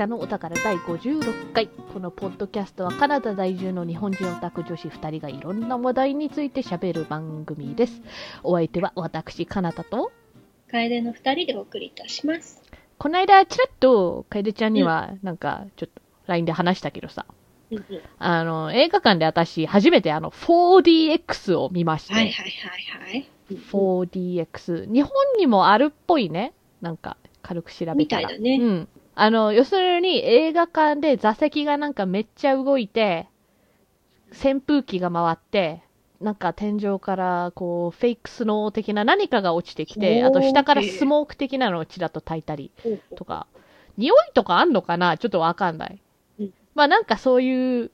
北のお宝第56回。このポッドキャストはカナダ在住の日本人オタク女子2人がいろんな話題について喋る番組です。お相手は私カナダと。楓の二人でお送りいたします。この間ちらっと楓ちゃんにはなんかちょっと LINE で話したけどさ。うんうん。あの映画館で私初めてあの 4DX を見まして、はいはいはいはい。4DX 日本にもあるっぽいね。なんか軽く調べたら。みたいだね。うんあの要するに映画館で座席がなんかめっちゃ動いて扇風機が回ってなんか天井からこうフェイクスノー的な何かが落ちてきてあと下からスモーク的なのをちらっと焚いたりとか。匂いとかあんのかな？ちょっとわかんない、うん。まあなんかそういう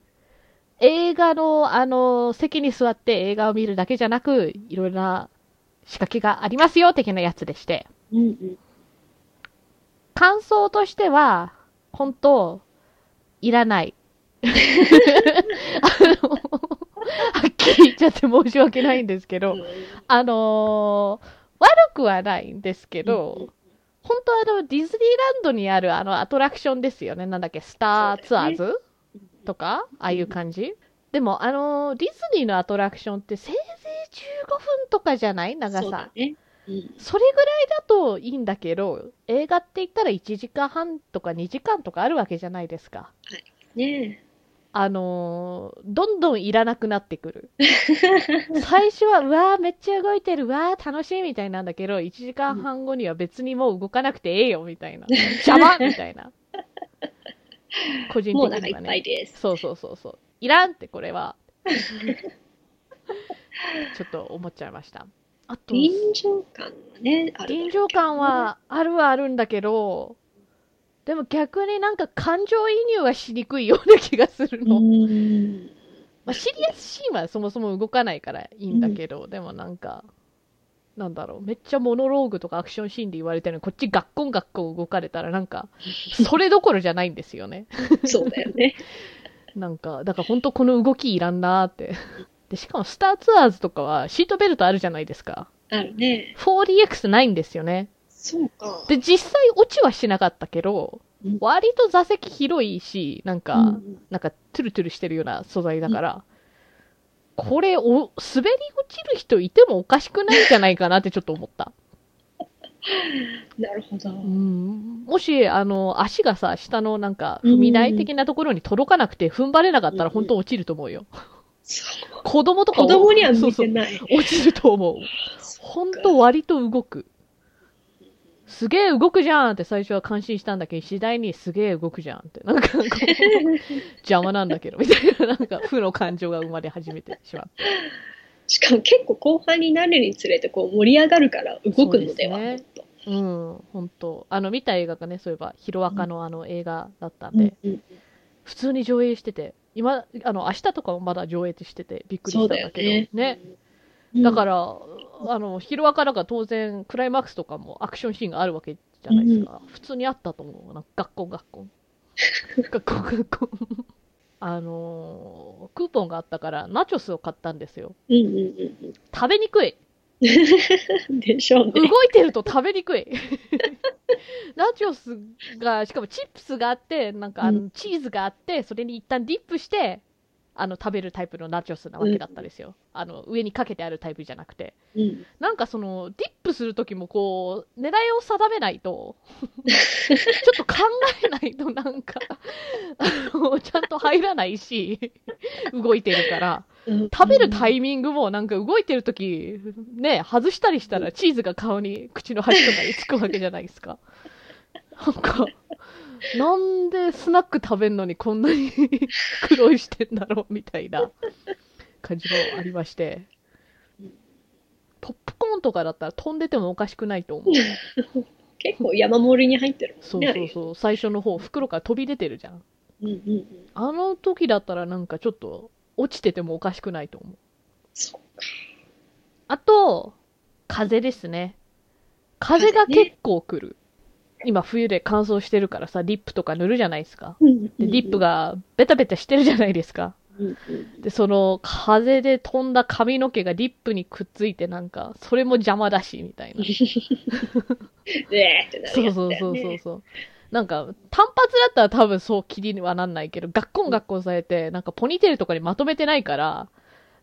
映画のあの席に座って映画を見るだけじゃなくいろいろな仕掛けがありますよ的なやつでして。うんうん。感想としては本当いらない。あのはっきり言っちゃって申し訳ないんですけど、うん。あのー悪くはないんですけど、本当はあのディズニーランドにあるあのアトラクションですよね。なんだっけ、スターツアーそズとか、ああいう感じ。でも、あのーディズニーのアトラクションってせいぜい15分とかじゃない？長そうださ。ね。うん。それぐらいだといいんだけど、映画って言ったら1時間半とか2時間とかあるわけじゃないですか。ねあのーどんどんいらなくなってくる。最初は、うわー、めっちゃ動いてる、うわー、楽しいみたいなんだけど、1時間半後には別にもう動かなくてええよ、みたいな。邪魔みたいな。個え。人。的にはねいです。そうそうそうそう。いらんって、これは。ちょっと思っちゃいました。あと、臨場感はね、ある臨場感はあるはあるんだけど、でも逆になんか感情移入はしにくいような気がするうの。ん。まあ、シリアスシーンはそもそも動かないからいいんだけど、でもなんか、なんだろう、めっちゃモノローグとかアクションシーンで言われてるのに、こっちガッコンガッコン動かれたらなんか、それどころじゃないんですよね。そうだよね。なんか、だから本当この動きいらんなーって。で、しかもスターツアーズとかはシートベルトあるじゃないですか。あるね。4DX ないんですよね。そうか。で、実際落ちはしなかったけどうん、割と座席広いし、なんか、うんなんかトゥルトゥルしてるような素材だから、これお、滑り落ちる人いてもおかしくないんじゃないかなってちょっと思った。なるほど。うん、もし、あの、足がさ、下のなんか、踏み台的なところに届かなくて踏ん張れなかったらうん本当落ちると思うよ。そう子供とか子供にはそうそう見てない。落ちると思う。そう本当割と動く。すげえ動くじゃんって最初は感心したんだけど、次第にすげえ動くじゃんって。なんか邪魔なんだけど、みたいな、なんか負の感情が生まれ始めてしまう。しかも結構後半になるにつれてこう盛り上がるから動くのではね。うん、本当あの、見た映画がね、そういえば、ヒロアカのあの映画だったんうんで、うん普通に上映してて、今、あの、明日とかもまだ上映してて、びっくりしたんだけど、ね。ね。うんだから、あの、ヒロアカだから当然、クライマックスとかもアクションシーンがあるわけじゃないですか。普通にあったと思う。な学校学校。学校学校。あのークーポンがあったから、ナチョスを買ったんですよ。うんうんうん食べにくい。うん。でしょうね。動いてると食べにくい。ナチョスが、しかもチップスがあって、なんかあうのチーズがあって、それに一旦ディップして、あの食べるタイプのナチョスなわけだったですよ。あの上にかけてあるタイプじゃなくて。うん。なんかその、ディップするときもこう、狙いを定めないと、ちょっと考えないとなんか、あの、ちゃんと入らないし、動いてるから、うん食べるタイミングもなんか動いてるとき、ね、外したりしたらチーズが顔に、口の端とかにつくわけじゃないですか。なんか、なんでスナック食べんのにこんなに 苦労してんだろうみたいな感じもありまして。ポップコーンとかだったら飛んでてもおかしくないと思う。結構山盛りに入ってるね。そうそうそう。最初の方、袋から飛び出てるじゃん。うんうんうん。あの時だったらなんかちょっと落ちててもおかしくないと思う。そうか。あと、風ですね。風が結構来る。今冬で乾燥してるからさ、リップとか塗るじゃないですか。で、リップがベタベタしてるじゃないですか。で、その風で飛んだ髪の毛がリップにくっついてなんか、それも邪魔だし、みたいな。でーってなるそう。そうそうそうそう。なんか、単発だったら多分そう気にはなんないけど、学校学校されて、なんかポニーテールとかにまとめてないから、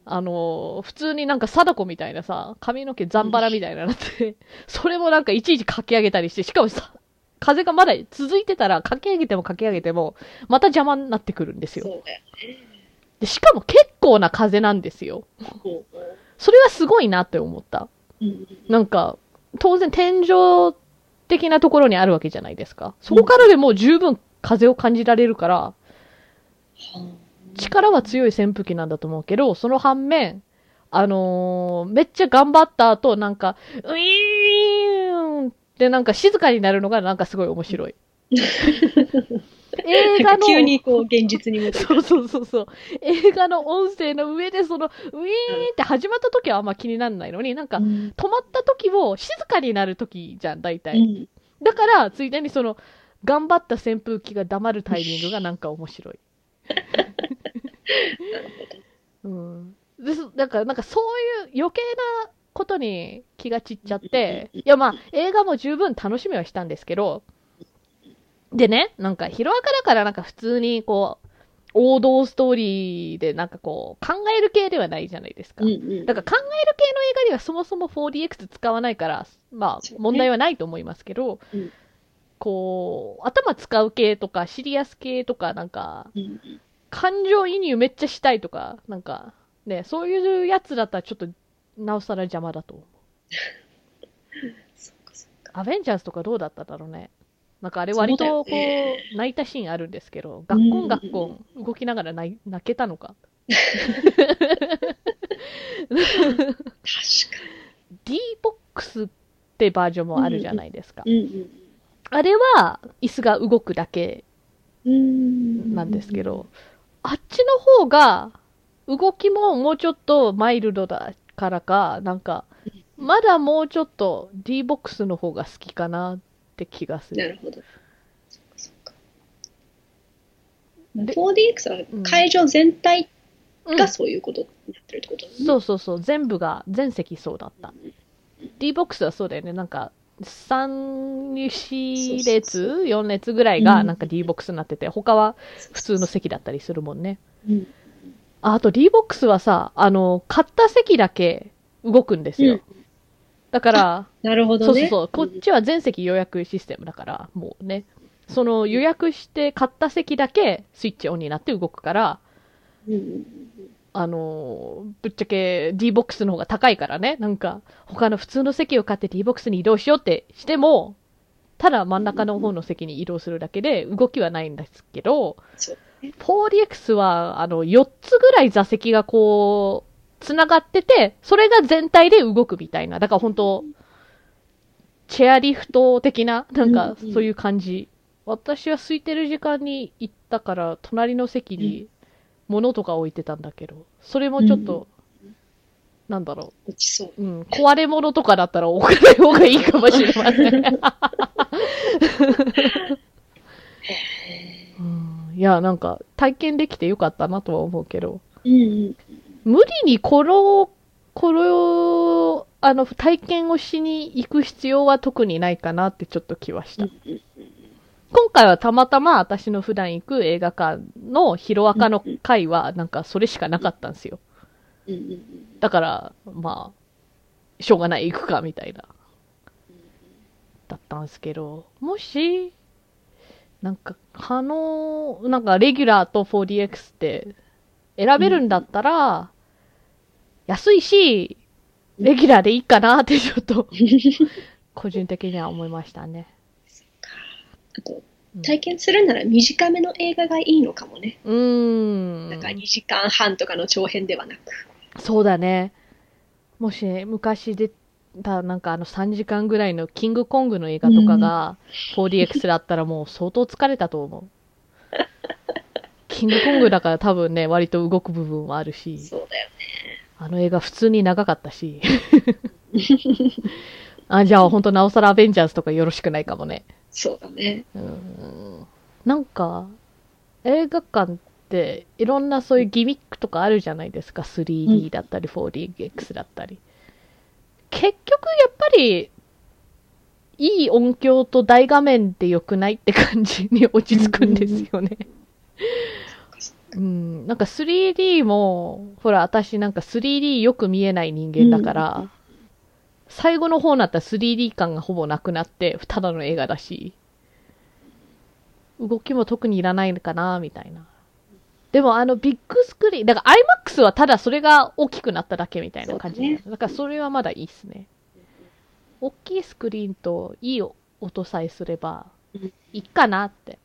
あのー普通になんか貞子みたいなさ、髪の毛ザンバラみたいなのなって、それもなんかいちいちかき上げたりして、しかもさ、風がまだ続いてたら、かき上げてもかき上げても、また邪魔になってくるんですよ。でしかも結構な風なんですよ。それはすごいなって思った。なんか、当然天井的なところにあるわけじゃないですか。そこからでも十分風を感じられるから、は力は強い扇風機なんだと思うけど、その反面、あのーめっちゃ頑張った後、なんか、ウィーンってなんか静かになるのがなんかすごい面白い。映画の、急にこう現実に戻る。そうそうそうそう。映画の音声の上でその、ウィーンって始まった時はあんま気にならないのに、なんか、うん止まった時を静かになる時じゃん、大体。うんだから、ついでにその、頑張った扇風機が黙るタイミングがなんか面白い。うん。ですだから、なんかそういう余計なことに気が散っちゃって、いやまあ、映画も十分楽しみはしたんですけど、でね、なんか、ヒロアカだからなんか普通にこう、王道ストーリーでなんかこう、考える系ではないじゃないですか。うんうん。だから考える系の映画にはそもそも 4DX 使わないから、まあ問題はないと思いますけど、うん。こう、頭使う系とかシリアス系とかなんか、感情移入めっちゃしたいとか、なんか、ね、そういうやつだったらちょっと、なおさら邪魔だと思う。そっかそっか。アベンジャーズとかどうだっただろうね。なんかあれ割とこそう泣いたシーンあるんですけど、うん学校学校動きながら泣い泣けたのか。確か D ボックスってバージョンもあるじゃないですか。に。うんあれは椅子が動くだけなんですけど、あっちの方が動きももうちょっとマイルドだからか、なんか、まだもうちょっと D ボックスの方が好きかなって気がする。なるほど。そっかそっか。で 4DX はうん会場全体うんがそういうことになってるってことだねそうそうそう、全部が、全席そうだった。D ボックスはそうだよね、なんか、3、4列そう ?4 列ぐらいがうんなんか D ボックスになってて、他は普通の席だったりするもんね。うんああと D ボックスはさ、あの、買った席だけ動くんですよ。うん。だから、なるほどね。そうそうこっちは全席予約システムだから、もうね、その予約して買った席だけスイッチオンになって動くから、うん。うんあのーぶっちゃけ D ボックスの方が高いからね、なんか、他の普通の席を買って D ボックスに移動しようってしても、ただ真ん中の方の席に移動するだけで動きはないんですけど、そう 4DX は、あの、4つぐらい座席がこう、つながってて、それが全体で動くみたいな。だから本当チェアリフト的な、なんかそういう感じ。私は空いてる時間に行ったから、隣の席に物とか置いてたんだけど、それもちょっと、なんだろ落ちそう。う、うん、壊れ物とかだったら置かない方がいいかもしれません。うんいや、なんか、体験できてよかったなとは思うけど、うんうん。無理にこの、この、あの、体験をしに行く必要は特にないかなってちょっと気はした。今回はたまたま私の普段行く映画館のヒロアカの回はなんかそれしかなかったんですよ。だから、まあ、しょうがない、行くか、みたいな。だったんですけど、もし、なんか、可能、なんか、レギュラーと 4DX って選べるんだったら、安いし、レギュラーでいいかなってちょっと、個人的には思いましたね。あと、うん体験するなら短めの映画がいいのかもね。うーん。なんか2時間半とかの長編ではなく。そうだね。もし、昔出た、なんかあの3時間ぐらいのキングコングの映画とかが 4DX だったらもう相当疲れたと思う。キングコングだから多分ね、割と動く部分もあるし、そうだよね。あの映画普通に長かったし。あ、じゃあ本当なおさらアベンジャーズとかよろしくないかもね。そうだね。うんなんか、映画館っていろんなそういうギミックとかあるじゃないですか。3D だったり 4DX だったり。結局やっぱり、いい音響と大画面で良くないって感じに落ち着くんですよね。うん、なんか 3D も、ほら、私なんか 3D よく見えない人間だから、最後の方になったら 3D 感がほぼなくなって、ただの映画だし、動きも特にいらないのかな、みたいな。でもあのビッグスクリーン、だから IMAX はただそれが大きくなっただけみたいな感じそうだねだからそれはまだいいっすね。大きいスクリーンといい音さえすればうんいいかなって。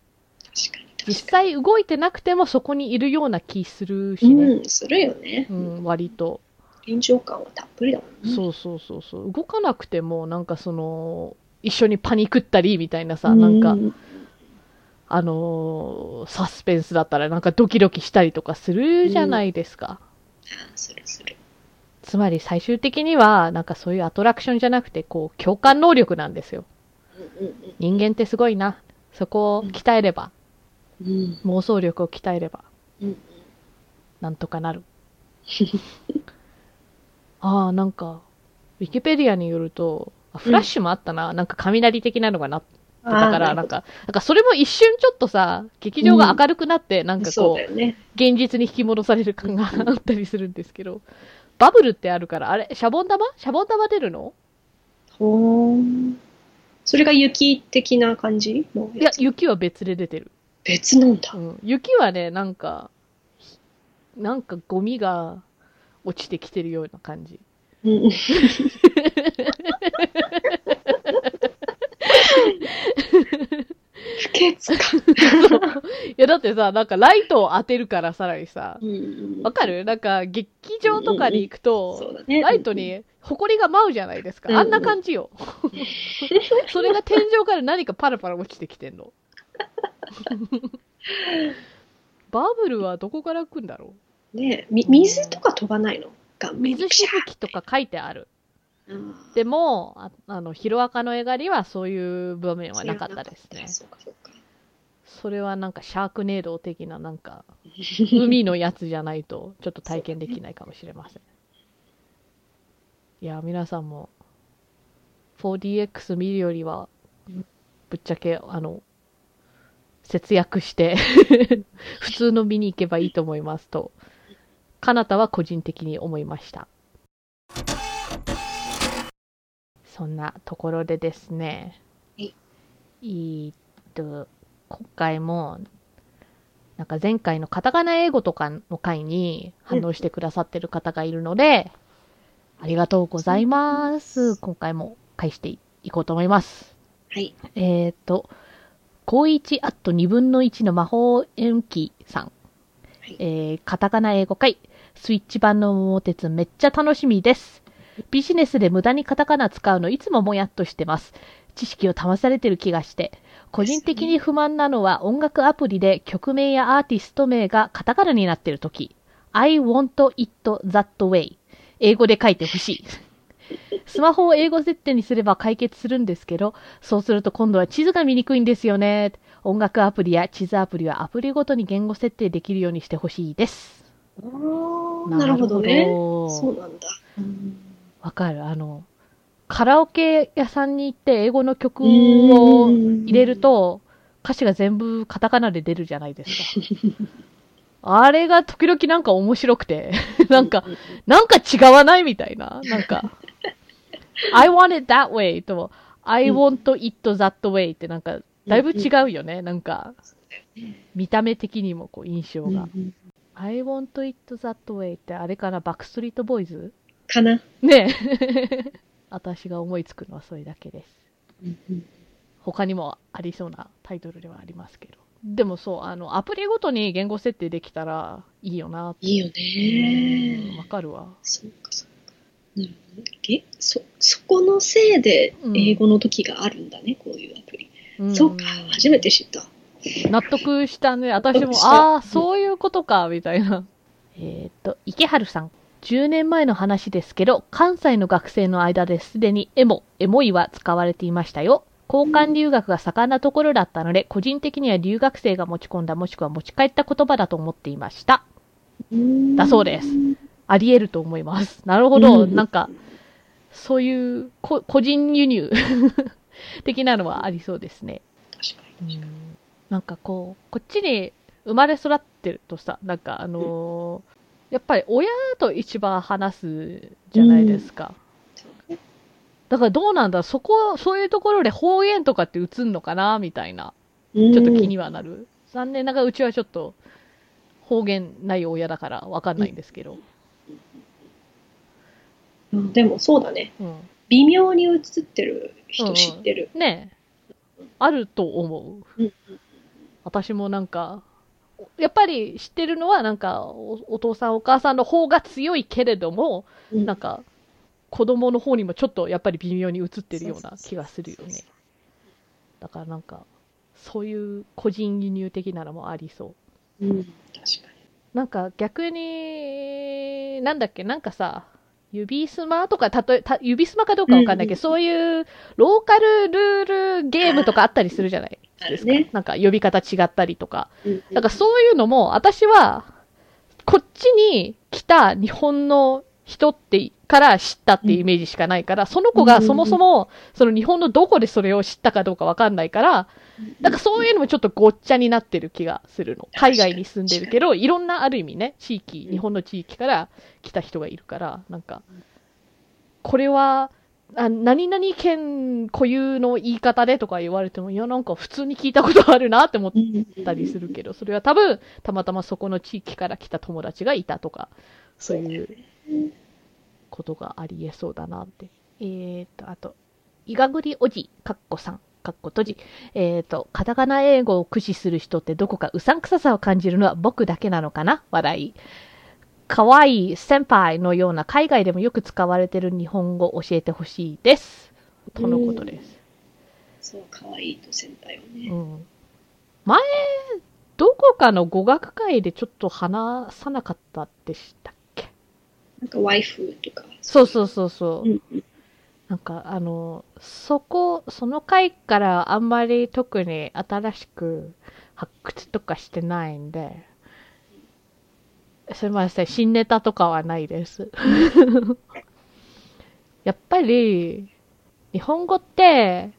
実。際動いてなくてもそこにいるような気するしね。うん、するよね。うん、割と。臨場感はたっぷりだもんね。そうそうそうそう。動かなくても、なんかその、一緒にパニクったりみたいなさ、なんか、うあのーサスペンスだったらなんかドキドキしたりとかするじゃないですか。あするする。つまり最終的には、なんかそういうアトラクションじゃなくて、こう、共感能力なんですよ。うんうん人間ってすごいな。そこを鍛えれば、うん。妄想力を鍛えれば、うんなんとかなる。ああ、なんか、ウィキペディアによると、あフラッシュもあったな。なんか雷的なのがなってたから、なんか、なんかそれも一瞬ちょっとさ、劇場が明るくなって、なんかこうね。現実に引き戻される感が あったりするんですけど、バブルってあるから、あれ、シャボン玉？シャボン玉出るの？ほーん。それが雪的な感じ？のいや、雪は別で出てる。別なんだう。ん、雪はね、なんか、なんかゴミが落ちてきてるような感じ。うん。不潔か。いや、だってさ、なんかライトを当てるからさらにさ、うんわかる？なんか劇場とかに行くと、ね。ライトに埃が舞うじゃないですか。うんあんな感じよ。それが天井から何かパラパラ落ちてきてんの。バブルはどこから来るんだろねみ水とか飛ばないの？水しぶきとか書いてある。うんでも、ああの、ヒロアカの映画にはそういう場面はなかったですね。それはなんかシャークネード的ななんか、海のやつじゃないとちょっと体験できないかもしれません。いや、皆さんも 4DX 見るよりは、ぶっちゃけ、あの、節約して 普通の見に行けばいいと思いますと、かなたは個人的に思いました。そんなところでですね、はいえーっと、今回も、なんか前回のカタカナ英語とかの回に反応してくださってる方がいるので、ありがとうございます。今回も返していこうと思います。はい。えーっと、高一アット2分の1の魔法延期さん。はいえー、カタカナ英語会、スイッチ版の桃鉄めっちゃ楽しみです。ビジネスで無駄にカタカナ使うのいつももやっとしてます。知識を試されてる気がして。個人的に不満なのは音楽アプリで曲名やアーティスト名がカタカナになってるとき。I want it that way. 英語で書いてほしい。スマホを英語設定にすれば解決するんですけど、そうすると今度は地図が見にくいんですよね。音楽アプリや地図アプリはアプリごとに言語設定できるようにしてほしいです。なるほどね。そうなんだ。うんわかるあの、カラオケ屋さんに行って英語の曲を入れると、歌詞が全部カタカナで出るじゃないですか。あれが時々なんか面白くて、なんか、なんか違わないみたいな。なんか、I want it that way と、I want it that way ってなんか、だいぶ違うよね。なんか、見た目的にもこう印象が。うん I want it that way ってあれかな？バックストリートボーイズかな。ねえ。私が思いつくのはそれだけです。うん他にもありそうなタイトルではありますけど。でもそう、あの、アプリごとに言語設定できたらいいよな。いいようんわね。かるわ。そうかそうか。なるほどそ、そこのせいで英語の時があるんだね、こういうアプリ。うんそうか、初めて知った。納得したね。私も、ああ、そういうことか、みたいな。えーっと、池春さん。10年前の話ですけど、関西の学生の間ですでにエモ、エモいは使われていましたよ。交換留学が盛んなところだったので、個人的には留学生が持ち込んだもしくは持ち帰った言葉だと思っていました。だそうですあり得ると思います。なるほど。うんなんか、そういうこ個人輸入 的なのはありそうですね。なんかこう、こっちに生まれ育ってるとさ、なんかあのーやっぱり親と一番話すじゃないですか。そうねだからどうなんだそこ、そういうところで方言とかって映んのかなみたいな。ちちょっと気にはなる。残念ながらうちはちょっと方言ない親だからわかんないんですけど。うんでもそうだね。うん。微妙に映ってる人知ってる。ねえ。あると思う。うん私もなんか、やっぱり知ってるのはなんかおお父さんお母さんの方が強いけれども、うんなんか子供の方にもちょっとやっぱり微妙に映ってるような気がするよね。だからなんか、そういう個人輸入的なのもありそう。うん、確かなんか逆に、なんだっけ、なんかさ、指スマとか、たとえ、た指スマかどうかわかんないけど、うんうんそういうローカルルールゲームとかあったりするじゃない？ですか。ねなんか呼び方違ったりとか。に。うんだからそういうのも、私は、こっちに来た日本の人って、から知ったっていうイメージしかないから、その子がそもそも、その日本のどこでそれを知ったかどうかわかんないから、なんかそういうのもちょっとごっちゃになってる気がするの。海外に住んでるけど、いろんなある意味ね、地域、うん。日本の地域から来た人がいるから、なんか、これは、あ何々県固有の言い方でとか言われても、いや、なんか普通に聞いたことあるなって思っうんたりするけど、それは多分、たまたまそこの地域から来た友達がいたとか、そういううんことがありえそうだなって。えーと、あと、いがぐりおじ、かっこさん、かっこ閉じ。えーと、カタカナ英語を駆使する人ってどこかうさんくささを感じるのは僕だけなのかな？笑い。かわいい先輩のような海外でもよく使われてる日本語を教えてほしいです。とのことです。そう、可愛いと先輩はね。うん。前、どこかの語学会でちょっと話さなかったでしたっけなんかワイフとか。そうそうそうそう。うんうん。なんか、あの、そこ、その回からあんまり特に新しく発掘とかしてないんで、すみません、新ネタとかはないです。やっぱり、日本語って、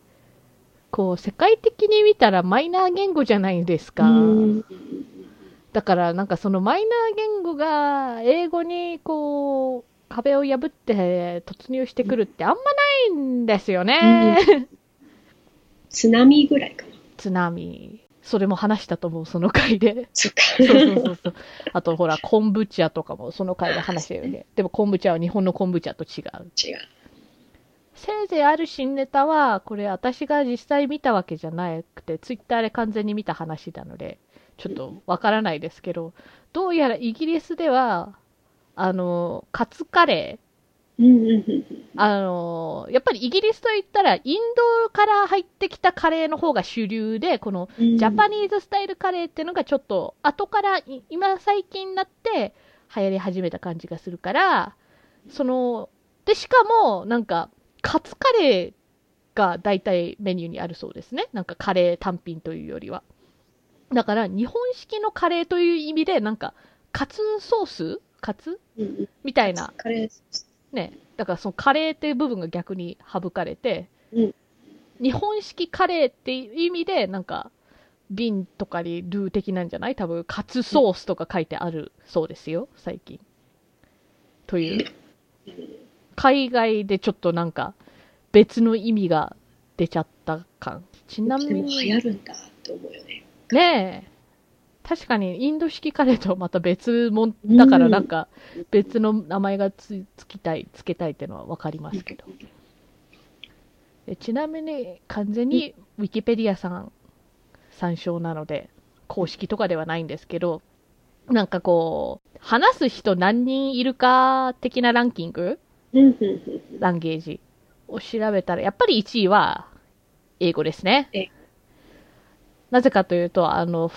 こう、世界的に見たらマイナー言語じゃないですか。うんだからなんかそのマイナー言語が英語にこう壁を破って突入してくるってあんまないんですよね。津波ぐらいかな。津波。それも話したと思う、その回で。そっか。そうそうそうそう。あとほら、昆布茶とかもその回で話したよね。でも昆布茶は日本の昆布茶と違う。違う。せいぜいある新ネタは、これ私が実際見たわけじゃなくて、ツイッターで完全に見た話なので、ちょっとわからないですけど、どうやらイギリスでは、あの、カツカレー、あの、やっぱりイギリスといったら、インドから入ってきたカレーの方が主流で、このうん。ジャパニーズスタイルカレーっていうのがちょっと後からい今最近になって流行り始めた感じがするから、その、で、しかもなんかカツカレーが大体メニューにあるそうですね。なんかカレー単品というよりは。だから日本式のカレーという意味でなんかカツソース？カツ？みたいな。カレーね。だからそのカレーっていう部分が逆に省かれて、うん日本式カレーっていう意味で、なんか、瓶とかにルー的なんじゃない？多分、カツソースとか書いてあるそうですよ、最近。という。海外でちょっとなんか、別の意味が出ちゃった感。ちなみでも流に、行るんだって思うよね。ねえ。確かに、インド式カレーとはまた別もん、だからなんか、別の名前がつつきたい、つけたいっていうのはわかりますけど。でちなみに、完全にウィキペディアさん参照なので、公式とかではないんですけど、なんかこう、話す人何人いるか的なランキング？language を調べたら、やっぱり1位は英語ですね。え。なぜかというと、あの、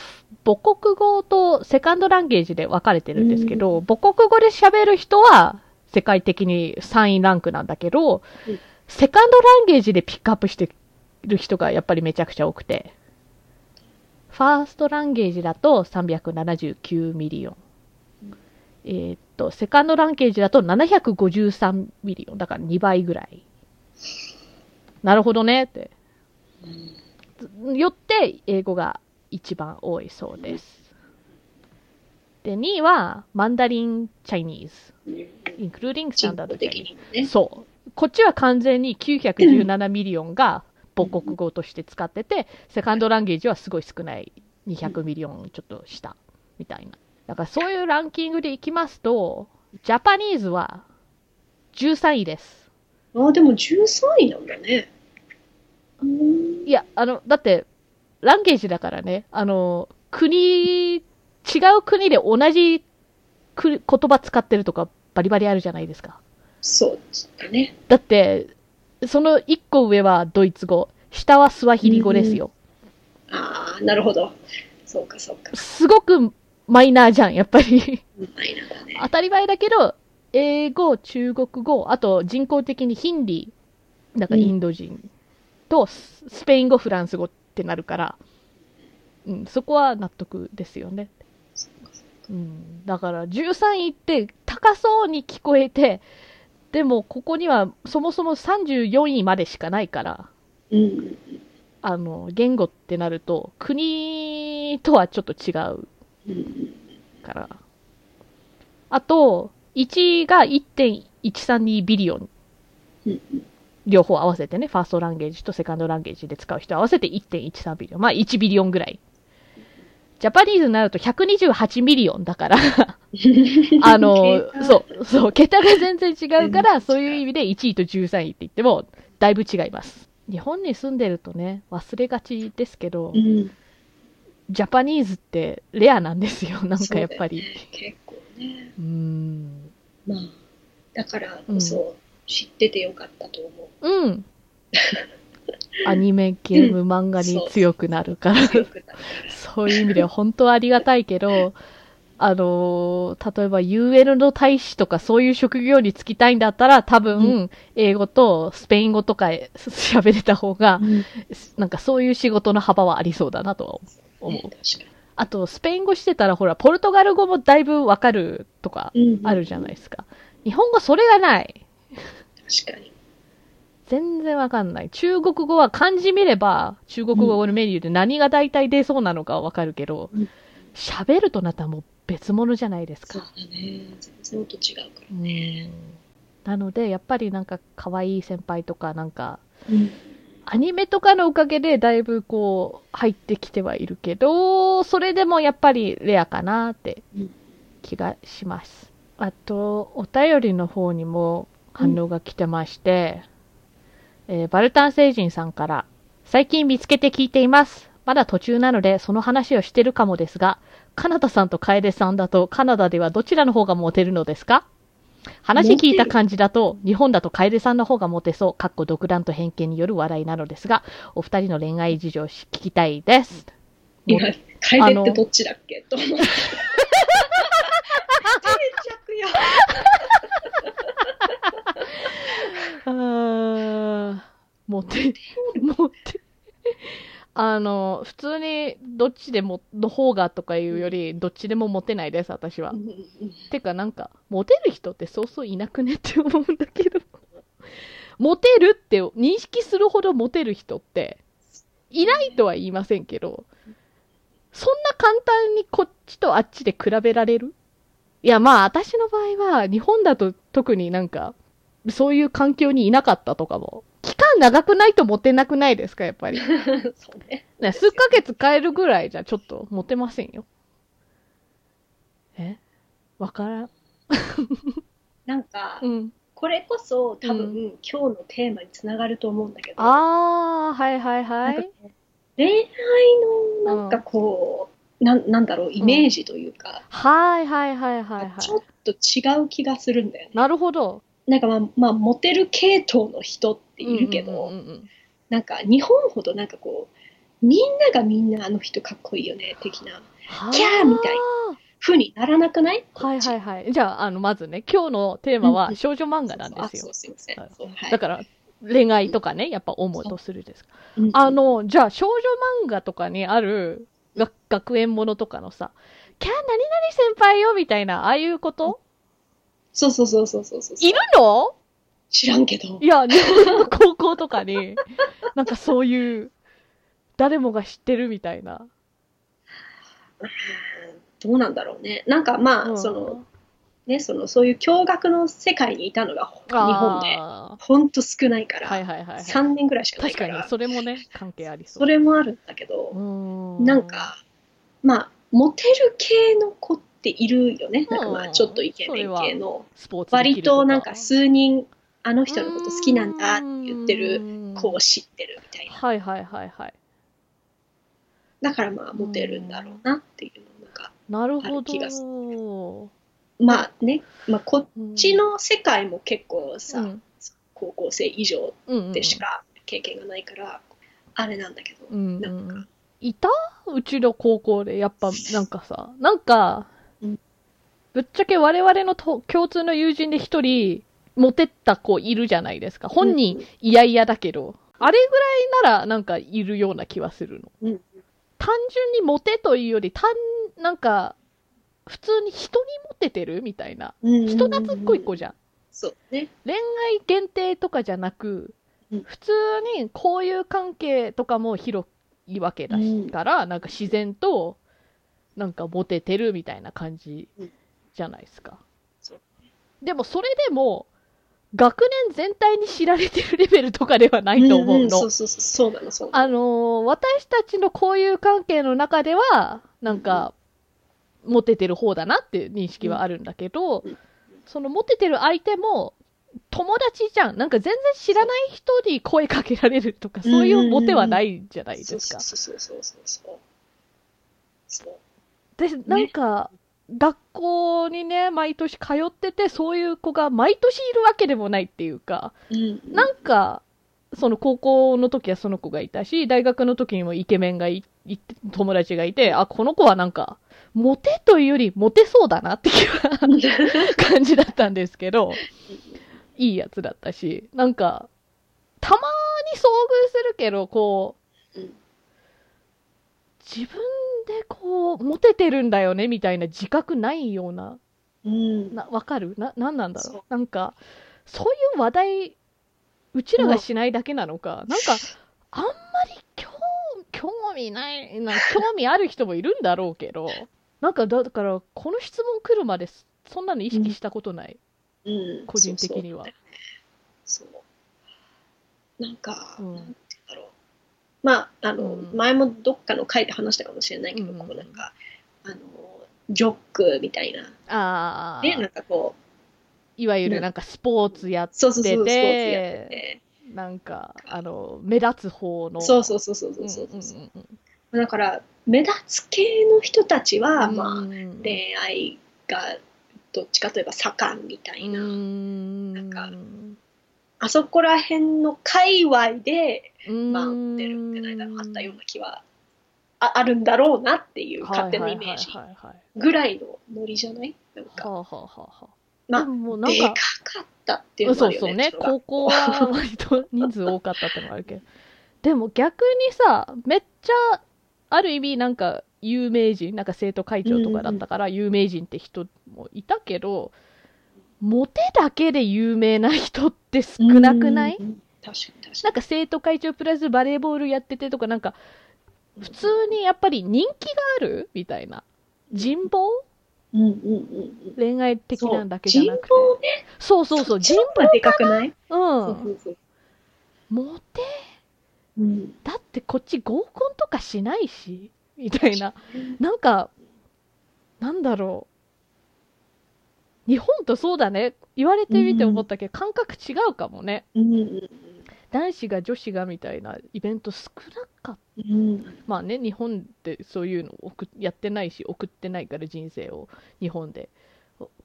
母国語と second language で分かれてるんですけど、母国語で喋る人は世界的に3位ランクなんだけどうん、 second language でピックアップしてる人がやっぱりめちゃくちゃ多くて、 first language だと379 million。えーっと、 second language だと753 million。だから2倍ぐらい。なるほどねって。うんよって英語が一番多いそうです。で、2位は Mandarin Chinese、うん including standard 人口的にもね。そう。こっちは完全に917 million が母国語として使ってて、 second language はすごい少ない200 million ちょっと下みたいな。だからそういうランキングでいきますと、 Japanese は13位です。ああ、でも13位なんだね。うんいや、あの、だって、 language だからね、あの、国、違う国で同じく言葉使ってるとかバリバリあるじゃないですか。そうだね。だって、その一個上はドイツ語、下はスワヒリ語ですよ。ああ、なるほど。そうか、そうか。すごくマイナーじゃん、やっぱり。マイナーだね。当たり前だけど、英語、中国語、あと人工的にヒンディー、なんかインド人とススペイン語、フランス語ってなるから、うん、そこは納得ですよね。そうん、だから13位って高そうに聞こえて、でもここにはそもそも34位までしかないから、うん。あの、言語ってなると、国とはちょっと違ううん。から。あと、1が1.132 billion。うん。両方合わせてね、 first language と second language で使う人合わせて1.13 billion。まあ1 billion ぐらい。 Japanese になると128 million だから、あの、そう、そう、桁が全然違うから、そういう意味で1位と13位って言っても、だいぶ違います。日本に住んでるとね、忘れがちですけどう、ん。ジャパニーズってレアなんですよ、なんかやっぱり。ね結構ね。うーん。まあ、だからこそ知っててよかったと思う。うん。アニメ、ゲーム、漫画に強くなるから、強くなるから。そういう意味では本当はありがたいけど、あのー例えば UN の大使とかそういう職業に就きたいんだったら、多分、う英語とスペイン語とか 喋れた方が、うんなんかそういう仕事の幅はありそうだなとは思う。ねあと、スペイン語してたら、ほら、ポルトガル語もだいぶわかるとかあるじゃないですか。日本語それがない。確かに。全然わかんない。中国語は漢字見れば、中国語のメニューで何が大体出そうなのかわかるけどうん、喋、るとなったらもう別物じゃないですそうか。だね。全然音違うかうーん。なので、やっぱりなんか可愛い先輩とか、なんか、ら。うん。アニメとかのおかげでだいぶこう、入ってきてはいるけど、それでもやっぱりレアかなってうん気がします。あと、お便りの方にも反応が来てまして、えーバルタン星人さんから、最近見つけて聞いています。まだ途中なのでその話をしてるかもですが、カナダさんとカエデさんだとカナダではどちらの方がモテるのですか？話聞いた感じだと、日本だとカエデさんの方がモテそう、かっこ独断と偏見による話題なのですが、お二人の恋愛事情を聞きたいです。今、楓ってどっちだっけ？と思って。定着よ。あーモテ、モテ。あの、普通にどっちでも、の方がとかいうより、どっちでもモテないです、私は。てかなんか、モテる人ってそうそういなくねって思うんだけど。モテるって認識するほどモテる人って、いないとは言いませんけど、そんな簡単にこっちとあっちで比べられる？いや、まあ、私の場合は、日本だと特になんか、そういう環境にいなかったとかも、期間長くないとモテなくないですか、やっぱり。そうね。ね、数ヶ月変えるぐらいじゃちょっとモテませんよ。え？わからん。なんか、うん。これこそ多分、う今日のテーマにつながると思うんだけど、あー、はいはいはい。恋愛のなんかこう、なんなんだろう、イメージというか、はいはいはいはいはい。ちょっと違う気がするんだよね。なるほど。なんかまあ、まあ、モテる系統の人っているけど、うんうんうんうんなんか日本ほどなんかこう、みんながみんなあの人かっこいいよね、的なキャーみたい風にならなくない？はいはいはい。じゃあ、あの、まずね、今日のテーマは少女漫画なんですよ。う。ん。はい。だから、恋愛とかね、やっぱ思うとするですあの、じゃあ少女漫画とかにあるが学園ものとかのさ、キャー何々先輩よみたいな、ああいうこと？そうそうそうそうそうそう。いるの？知らんけど。いや、日本の高校とかに、なんかそういう誰もが知ってるみたいな。うんどうなんだろうね。なんかまあ、うんその、ね、その、そういう驚愕の世界にいたのが日本で、あほんと少ないから、ーはいはいはい、はい。3年ぐらいしかないから、確かに、それもね、関係ありそう。それもあるんだけうど、ーなん、か、まあ、モテる系の子っているよね。なんかまあ、うんちょっとイケメン系の、割となんかす数人、あの人のこと好きなんだって言ってる子を知ってるみたいな。はいはいはいはい。だからまあ、モテるんだろうなっていうのなんか、なるほある気がすど。まあね、まあ、こっこちの世界も結構さ、うん。高校生以上でしか経験がないから、あれなんだけど、うんなんかうん、いた？うちの高校で、やっぱ、なんかさ、なんかうん、ぶっちゃけ我々のと共通の友人で一人、モテった子いるじゃないですか。本人、嫌々だけど、あれぐらいなら、なんかいるような気はするの。うん単純にモテというより、単、なんか、普通に人にモテてる？みたいな。うん人懐っこい子じゃん。そうね。恋愛限定とかじゃなく、うん普通に交友関係とかも広いわけだしから、なんか自然となんかモテてるみたいな感じじゃないですか、でもそれでも学年全体に知られてるレベルとかではないと思うの、んんそうそうそう、そうそう。あのー私たちの交友関係の中ではなんか、モテてる方だなっていう認識はあるんだけど、うんそのモテてる相手も友達じゃんなんか全然知らない人に声かけられるとかそういうモテはないじゃないですか。そうそうそうそうそう。そう。でなんか、学校にね毎年通っててそういう子が毎年いるわけでもないっていうかうん。なんか、その高校の時はその子がいたし、大学の時にもイケメンがいい友達がいて、あ、この子はなんか、モテというよりモテそうだなっていう感じだったんですけど、いいやつだったし、なんか、たまに遭遇するけど、こううん、自分でこう、モテてるんだよねみたいな自覚ないようなうん。な、わかる？な、なんなんだろそうう。なんか、そういう話題、うちらがしないだけなのか、なんか、あんまり興興味ない、な 興味ある人もいるんだろうけど、なんか、だだから、この質問来るまで、そんなの意識したことない。うん。個人的にはそう。なんか、うんまあ、あの、うん。前もどっかの回で話したかもしれないけど、うんこうなんか、あの、ジョックみたいな、ああ、ね、なんかこいわゆるなんかスポーツやっう、そうそうそう、スポーツてやって。て、て、なんか、あの、目立つ方の。そうそうそうそううんそうそう。だから、目立つ系の人たちは、うんまあ、うん。恋愛がどっちかといえば盛んみたいな、うん。なんかあそこら辺の界隈で、うんまあ、出るんじゃないだろうあったような気はああるんだろうなっていう勝手なイメージぐらいのノリじゃない？なんか、はあはあはあはあ。まあでもなんでかか、かったっていうのもあるよね。そうそうね、高校は割と人数多かったってのもあるけど。でも逆にさ、めっちゃ、ある意味なんか有名人、なんか生徒会長とかだったから有名人って人もいたけど、モテだけで有名な人って少なくない？うん確かに確かなんか生徒会長プラスバレーボールやっててとかなんかに。普通にやっぱり人気があるみたいな。人望？うんうんうんうん。恋愛的なんだけじゃなくて。人望ね。そうそうそう、人人望がでかくない、う。そうんそうそう。モテ？うん。だってこっち合コンとかしないし、みたいな。なんか、なんだろう。日本とそうだね。言われてみて思ったけど、感覚違うかもね。うんうん男子が女子がみたいなイベント少なかった。うん。うん。まあね、日本でそういうのをやってないし、送ってないから人生を日本で。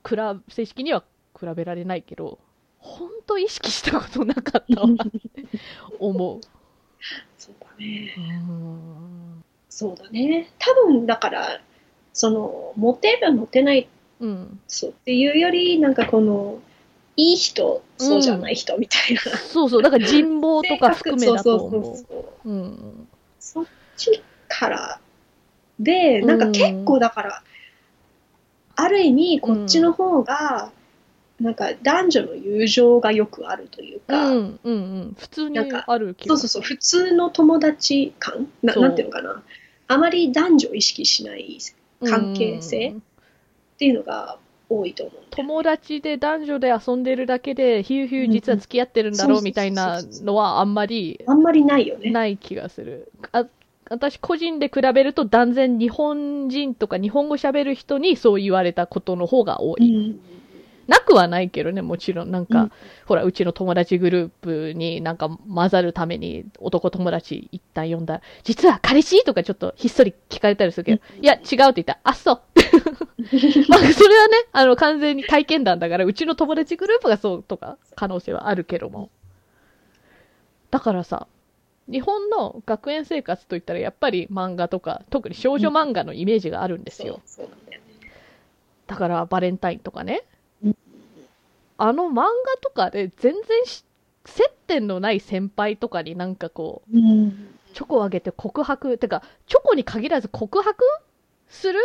比べ正式には比べられないけど、本当意識したことなかったわって思う。そうだね。うんそうだね。多分だから、その、モテるモテないうん、そうっていうより、なんかこの、いい人、そうじゃない人みたいな。そうそう、だから人望とか含めだとそうそう思。そうそううん。そっちからで、なんか結構だから、ある意味こっちの方が、なんか男女の友情がよくあるといううか、んうんうん。普通にある気がそうそうそう、普通の友達感？ななんていうのかな？あまり男女を意識しない関係性？うんっていうのが多いと思う友達で男女で遊んでるだけで、ヒューヒュー実は付き合ってるんだろうみたいなのはあんまりあんまりないよね。ない気がする。あ私個人で比べると断然日本人とか日本語喋る人にそう言われたことの方が多うい。んなくはないけどね、もちろん。なんか、うんほら、うちの友達グループになんか混ざるために男友達一旦呼んだら、実は彼氏とかちょっとひっそり聞かれたりするけど、いや、違うって言ったら、あ、そう。まあ、それはね、あの、完全に体験談だから、うちの友達グループがそうとか、可能性はあるけども。だからさ、日本の学園生活といったら、やっぱり漫画とか、特に少女漫画のイメージがあるんですよ。そうんだから、バレンタインとかねうん。あの漫画とかで全然し接点のない先輩とかになんかこう、うん。チョコをあげて告白、てか、チョコに限らず告白する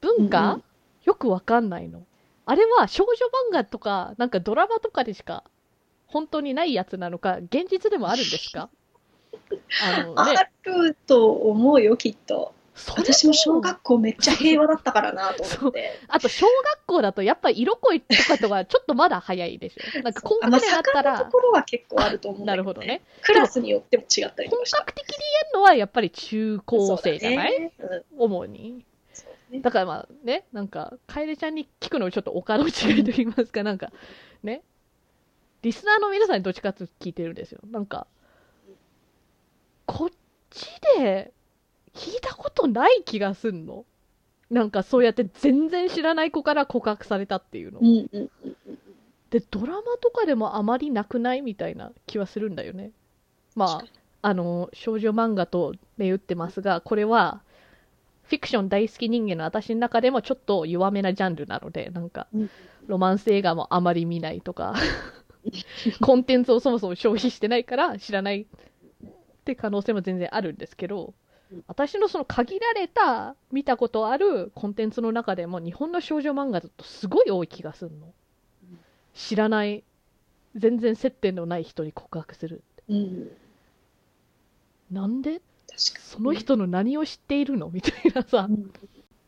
文化、うんうん。よくわかんないの。あれは少女漫画とか、なんかドラマとかでしか本当にないやつなのか、現実でもあるんですか？あのね、あると思うよ、きっと。私も小学校めっちゃ平和だったからなと思って。あと小学校だとやっぱり色恋とかとはちょっとまだ早いでしょ。なんか高あまあ、学年だった盛んならところは結構あると思うんだけなるほどね。。クラスによっても違ったりと本かした。格的に言えるのはやっぱり中高生じゃない、ねうん主に。だからまあね、なんか、楓ちゃんに聞くのもちょっとお門違いと言いますか、なんか、ね、リスナーの皆さんにどっちかって聞いてるんですよ。なんか、こっちで聞いたことない気がすんの。なんかそうやって全然知らない子から告白されたっていうの。うんうんうんうんで、ドラマとかでもあまりなくないみたいな気はするんだよね。まあ、あの、少女漫画と銘打ってますが、これは、フィクション大好き人間の私の中でもちょっと弱めなジャンルなので、なんか、うんロマンス映画もあまり見ないとか、コンテンツをそもそも消費してないから知らないって可能性も全然あるんですけどうん、私のその限られた見たことあるコンテンツの中でも日本の少女漫画だとすごい多い気がするの。知らない、全然接点のない人に告白する。うんなんで？その人の何を知っているの？みたいなさう、ん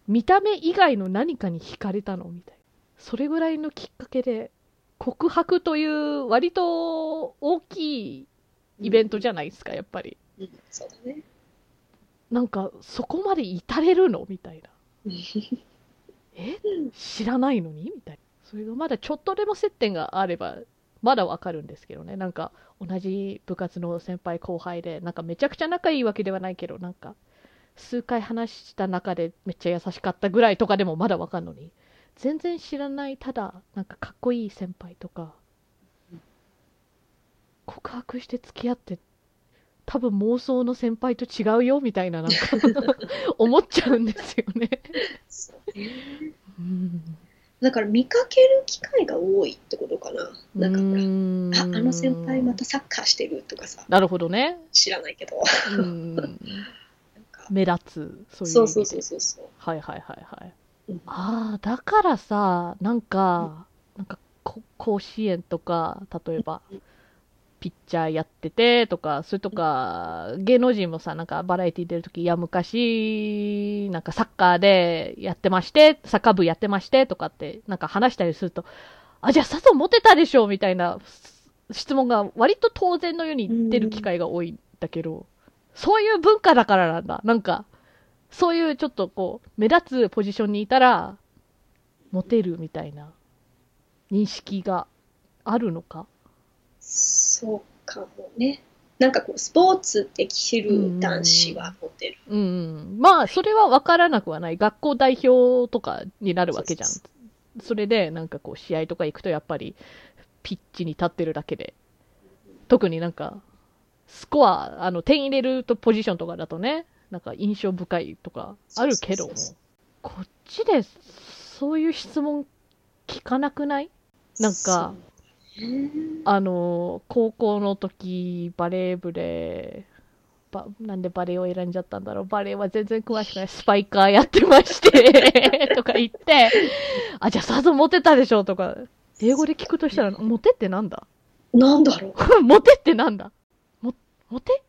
見た目以外の何かに惹かれたの？みたいな。それぐらいのきっかけで、告白という割と大きいイベントじゃないですか、やっぱり。うんそうだね。なんか、そこまで至れるの？みたいな。え？知らないの？にみたいな。それがまだちょっとでも接点があれば、まだわかるんですけどね。なんか、同じ部活の先輩後輩で、なんかめちゃくちゃ仲いいわけではないけど、なんか、数回話した中でめっちゃ優しかったぐらいとかでもまだわかんのに、全然知らない、ただ、なんかかっこいい先輩とか、告白して付き合って、多分妄想の先輩と違うよみたいな、なんか 思っちゃうんですよね。そうんだから見かける機会が多いってことかな。なんかほら、んああの先輩またサッカーしてるとかさ、なるほどね。知らないけど。目立つ、そういう。そうそうそうそうそう。はいはいはいはい。うんああ、だからさ、なんか、なんかこ甲子園とか、例えばうん、ピッチャーやっててとか、それとか、芸能人もさ、なんかバラエティ出るとき、いや、昔、なんかサッカーでやってまして、サッカー部やってましてとかって、なんか話したりすると、あ、じゃあ、笹モテたでしょみたいな質問が割と当然のように出る機会が多いんだけど、そういう文化だからなんだ。なんか、そういうちょっとこう、目立つポジションにいたら、モテるみたいな認識があるのか？そうかもね。なんかこう、スポーツできる男子はモテる。うんうん。まあ、それは分からなくはない。学校代表とかになるわけじゃん。それで、なんかこう、試合とか行くと、やっぱり、ピッチに立ってるだけで、特になんか、スコア、あの、点入れるとポジションとかだとね、なんか印象深いとかあるけどもこっちで、そういう質問聞かなくない？なんか、あの、高校の時、バレー部で、ばなんでバレーを選んじゃったんだろう。バレーは全然詳しくない。スパイカーやってまして、とか言って、あ、じゃあさぞモテたでしょ、とか。英語で聞くとしたら、モテってなんだ？なんだろう。モテってなんだ？も、モテ？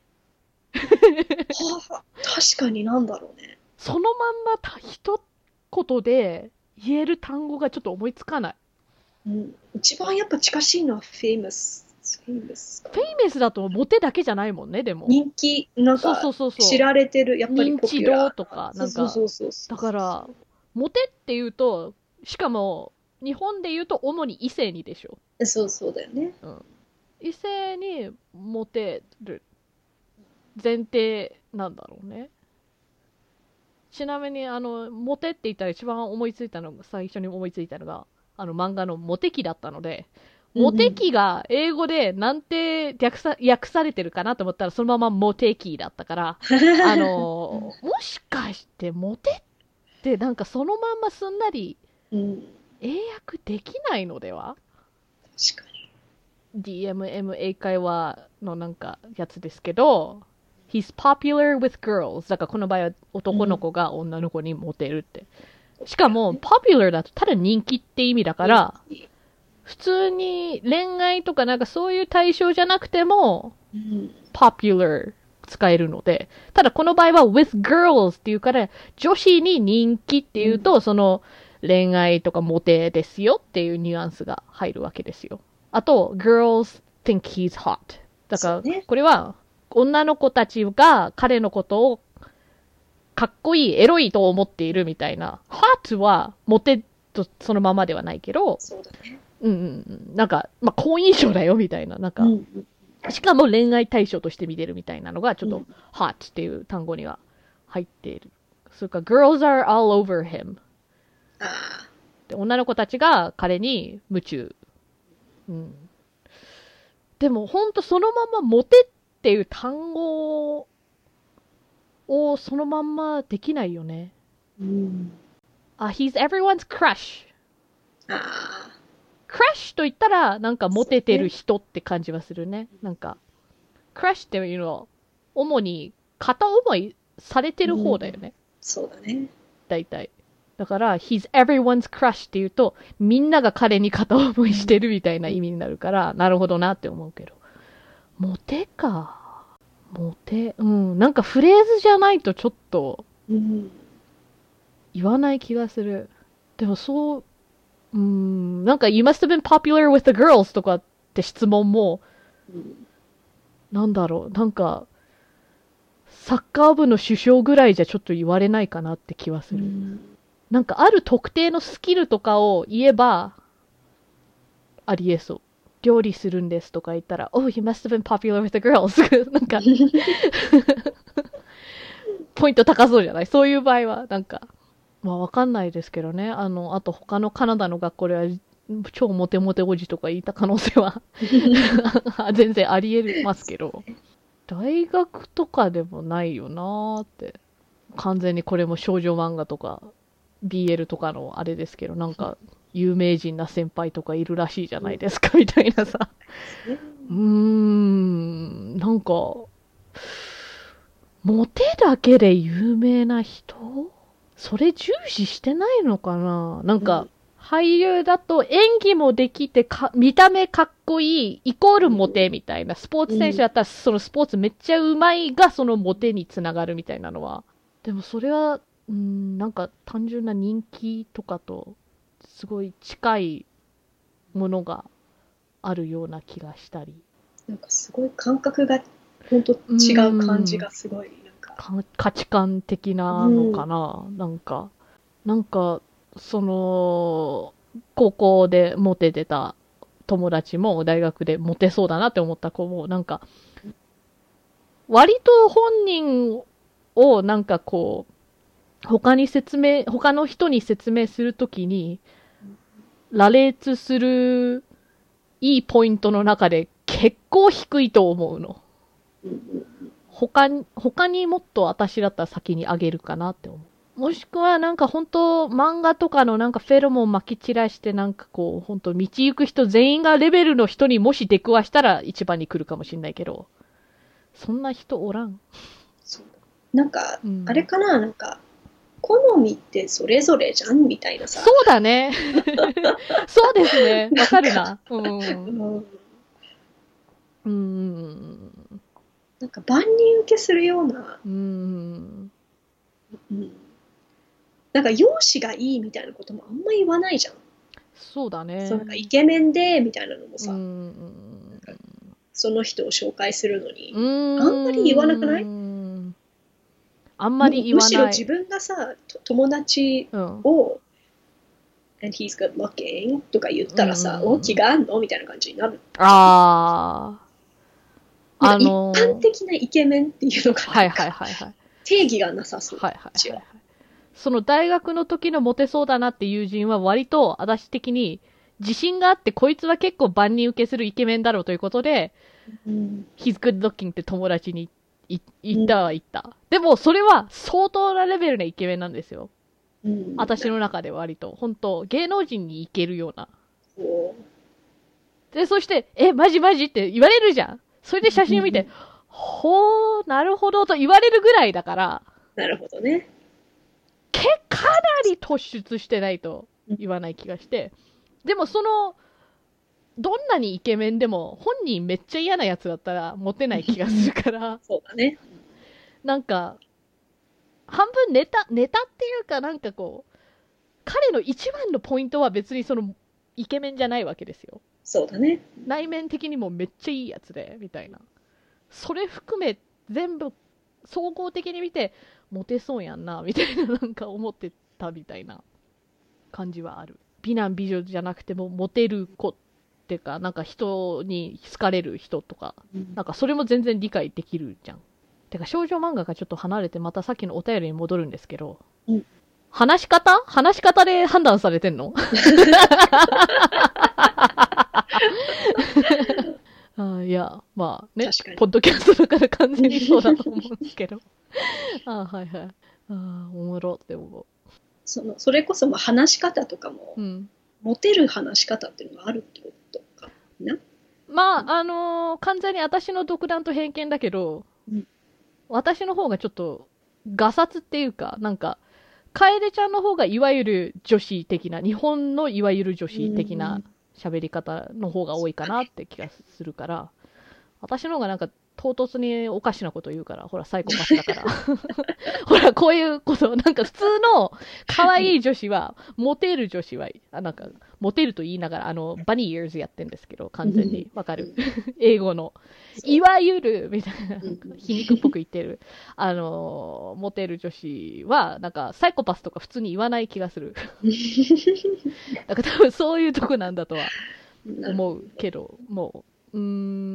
はあ、確かになんだろうね。そのまんまた一言で言える単語がちょっと思いつかない。うん、一番やっぱ近しいのは famous。famous かフェイメスだとモテだけじゃないもんね、でも。人気、なんそうかそうそうそう。知られてる、やっぱり認知ポピュラー度とか、なんか、そうそうそうそうだから、モテっていうと、しかも、日本で言うと主に異性にでしょ。そうそうだよね。異性にモテる前提なんだろうね。ちなみに、あの、モテって言ったら一番思いついたのが、最初に思いついたのが、あの漫画のモテ期だったので、モテ期が英語でなんて略さ訳されてるかなと思ったら、そのままモテ期だったから、あの、もしかしてモテってなんかそのまんますんなりうん、英訳できないのでは？確か DMM 英会話のなんかやつですけど、He's popular with girls. だからこの場合は男の子が女の子にモテるって。しかも、popular だとただ人気って意味だから、普通に恋愛とかなんかそういう対象じゃなくても、うん、popular 使えるので、ただこの場合は with girls っていうから、女子に人気っていうと、その恋愛とかモテですよっていうニュアンスが入るわけですよ。あと、girls think he's hot. だからこれは女の子たちが彼のことをかっこいい、エロいと思っているみたいな。hot はモテとそのままではないけど、そうだね。うんうんうん、なんか、まあ、好印象だよみたいな、なんか、うんうんしかも恋愛対象として見てるみたいなのが、ちょっとうん、hot っていう単語には入っている。それから、girls are all over him. あで女の子たちが彼に夢中。うん。でも、ほんとそのままモテっていう単語をそのまんまできないよね。ーうん、あ、he's everyone's crush. あ crush と言ったら、なんかモテてる人って感じはするね。なんか、crush っていうのは、主に片思いされてる方だよね。ーそうだね。大体。だから、he's everyone's crush っていうと、みんなが彼に片思いしてるみたいな意味になるから、なるほどなって思うけど。モテか。モテ。うん。なんかフレーズじゃないとちょっとうん、言わない気がする。でもそう、うん。なんか、you must have been popular with the girls とかって質問も、うんなんだろう、なんか、サッカー部の首相ぐらいじゃちょっと言われないかなって気はする。なんかある特定のスキルとかを言えば、ありえそう。料理するんですとか言ったら、Oh, you must have been popular with the girls. なんか、ポイント高そうじゃない？そういう場合は、なんか、まあわかんないですけどね。あの、あと他のカナダの学校では、超モテモテおじとか言った可能性は 全然ありえますけど、大学とかでもないよなーって。完全にこれも少女漫画とか、BL とかのあれですけど、なんか、有名人な先輩とかいるらしいじゃないですか、みたいなさ。うーん、なんか、モテだけで有名な人？それ重視してないのかな？なんか、うん俳優だと演技もできてか、見た目かっこいい、イコールモテみたいな。スポーツ選手だったら、そのスポーツめっちゃうまいが、そのモテにつながるみたいなのは。でもそれは、うん、なんか単純な人気とかと、すごい近いものがあるような気がしたり。なんかすごい感覚が本当違う感じがすごいなんかか価値観的なのかな、なんか、なんか、その、高校でモテてた友達も大学でモテそうだなって思った子も、なんか、割と本人をなんかこう、他に説明、他の人に説明するときに、羅列するいいポイントの中で結構低いと思うの。他に、他にもっと私だったら先にあげるかなって思う。もしくはなんか本当漫画とかのなんかフェロモン撒き散らしてなんかこう本当道行く人全員がレベルの人にもし出くわしたら一番に来るかもしれないけど、そんな人おらん。なんかうんあれかな？なんか好みってそれぞれじゃんみたいなさ。そうだね。そうですね。わかるな。うん。うんうん。なんか万人受けするような、うん。うん、なんか容姿がいいみたいなこともあんま言わないじゃん。そうだね。そうなんかイケメンでみたいなのもさ、うん。その人を紹介するのに、うん。あんまり言わなくない？うんあんまり言わむしろ自ない。分がさ、と友達うん。を、and he's good looking とか言ったらさ、うんお気があんの？みたいな感じになる。ああ。あの一般的なイケメンっていうのがはいはいはいはい。定義がなさそう。はいはいはいはい。その大学の時のモテそうだなって友人は割と私的に自信があってこいつは結構万人受けするイケメンだろうということで、うん、He's good looking って友達にい言ったは言った。でもそれは相当なレベルなイケメンなんですよ。うん、私の中では割と。本当芸能人に行けるような。こで、そして、え、マジマジって言われるじゃん。それで写真を見てうん、ほー、なるほどと言われるぐらいだから、うなるほどね。けかなり突出してないと言わない気がして、でもその、どんなにイケメンでも本人めっちゃ嫌なやつだったらモテない気がするから、そうだね。なんか、半分ネタ、ネタっていうかなんかこう、彼の一番のポイントは別にそのイケメンじゃないわけですよ。そうだね。内面的にもめっちゃいいやつで、みたいな。それ含め全部総合的に見てモテそうやんな、みたいななんか思ってたみたいな感じはある。美男美女じゃなくてもモテる子っていうか、なんか人に好かれる人とか、なんかそれも全然理解できるじゃん。てか少女漫画がちょっと離れてまたさっきのお便りに戻るんですけど、うん話し方？話し方で判断されてんの？あいや、まあねポッドキャストだから完全にそうだと思うんですけど。あはいはい。あおもろって思そのそれこそまあ話し方とかも、う。うん。モテる話し方っていうのがあるってことかな。まあ、あのー完全に私の独断と偏見だけど、うん私の方がちょっと、ガサツっていうか、なんか、楓ちゃんの方がいわゆる女子的な、日本のいわゆる女子的な喋り方の方が多いかなって気がするから、私の方がなんか唐突におかしなこと言うから、ほら、サイコパスだから。ほら、こういうこと、なんか普通の可愛い女子は、モテる女子は、あなんか、モテると言いながら、あの、バニーイヤーズやってんですけど、完全に。わかる英語の。いわゆる、みたいなうん、皮肉っぽく言ってる、あの、モテる女子は、なんか、サイコパスとか普通に言わない気がする。なんか多分そういうとこなんだとは思うけど、もう、うー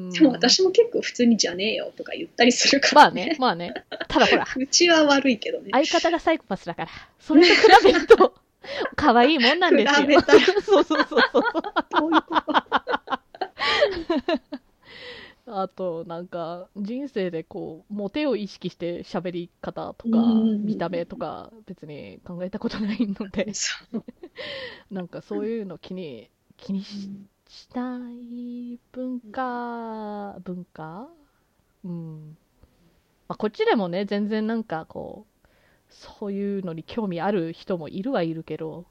ん。でも私も結構普通にじゃねえよとか言ったりするかまあらね、まあね。ただほら、うちは悪いけどね。相方がサイコパスだから、それと比べると、可愛いもんなんですよ。比べたら そうそうそうそう。どういうことあと、なんか、人生でこう、モテを意識して喋り方とかうん、見た目とか、別に考えたことないので、なんかそういうの気に、気にししたい文化、文化？うん。まあ、こっちでもね、全然なんかこう、そういうのに興味ある人もいるはいるけど、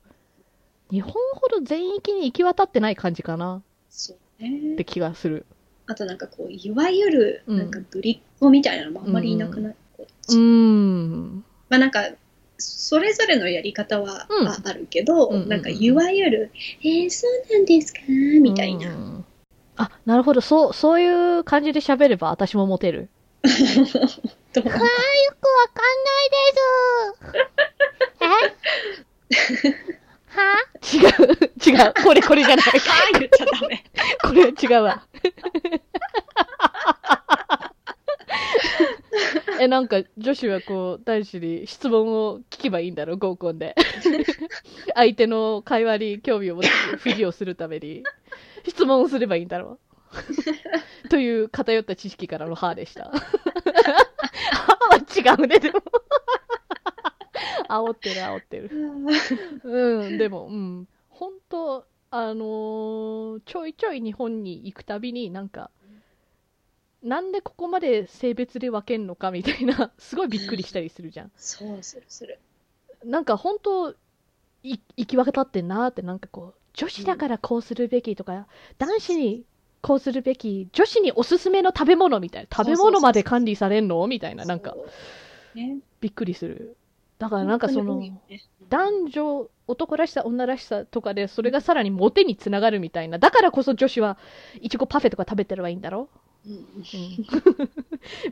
日本ほど全域に行き渡ってない感じかなそうっねて。気がする。あとなんかこう、いわゆる、うんなんかぶりっ子みたいなのもあんまりいなくない、こっうちん。まあなんか、それぞれのやり方は、うんああるけど、うんうんうんなんかいわゆる、えー、そうなんですかみたいな。うんあ、なるほど。そう、そういう感じで喋れば私もモテる。どう？よくわかんないです。え？は？違う、違う。これ、これじゃない。はい、言っちゃダメ。これは違うわ。え、なんか、女子はこう、男子に質問を聞けばいいんだろう、合コンで。相手の会話に興味を持つふりをするために、質問をすればいいんだろう。という偏った知識からの歯でした。歯は違うね、でも。煽ってる、煽ってる。うん、でも、うん、本当あのーちょいちょい日本に行くたびになんか、なんでここまで性別で分けんのかみたいな、すごいびっくりしたりするじゃん。そうするする。なんか本当い行き渡ってんなってなんかこう女子だからこうするべきとか、男子にこうするべき女子におすすめの食べ物みたいな食べ物まで管理されんのみたいななんかね、びっくりする。だからなんかその男女男らしさ女らしさとかでそれがさらにモテにつながるみたいなだからこそ女子はいちごパフェとか食べてればいいんだろ、うん。うん、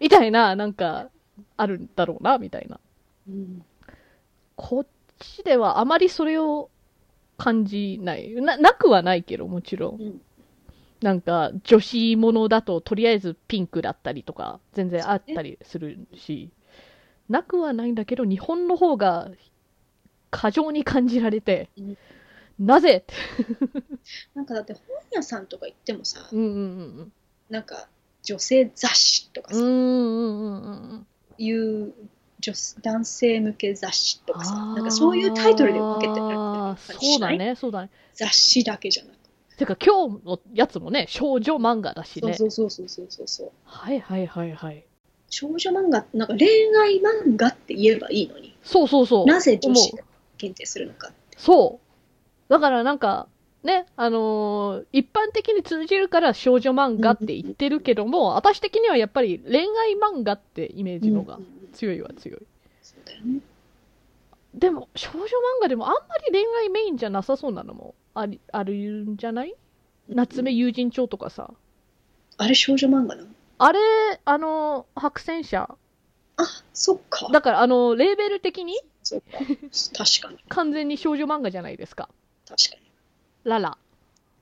みたいななんかあるんだろうなみたいな。うんこっちではあまりそれを感じない。ななくはないけどもちろん。うん。なんか女子ものだととりあえずピンクだったりとか全然あったりするし。なくはないんだけど日本の方が過剰に感じられて、うん。なぜ？なんかだって本屋さんとか行ってもさ、うんうんうん。なんか女性雑誌とかさ、うんうんうんうんうんいう女男性向け雑誌とかさ、なんかそういうタイトルで分けてるそうだねそうだね。雑誌だけじゃなく。てか今日のやつもね少女漫画だしね。そうそうそうそうそうそう。はいはいはいはい。少女漫画なんか恋愛漫画って言えばいいのに。そうそうそう。なぜ女子が限定するのかそう。だからなんか、ね、あのー一般的に通じるから少女漫画って言ってるけども、私的にはやっぱり恋愛漫画ってイメージのが強いは強い。そうだよね。でも、少女漫画でもあんまり恋愛メインじゃなさそうなのもありあるんじゃない？夏目友人帳とかさ。あれ少女漫画なの？あれ、あのー白戦車。あそっか。だから、あのーレーベル的に？そっか。確かに。完全に少女漫画じゃないですか。確かララ。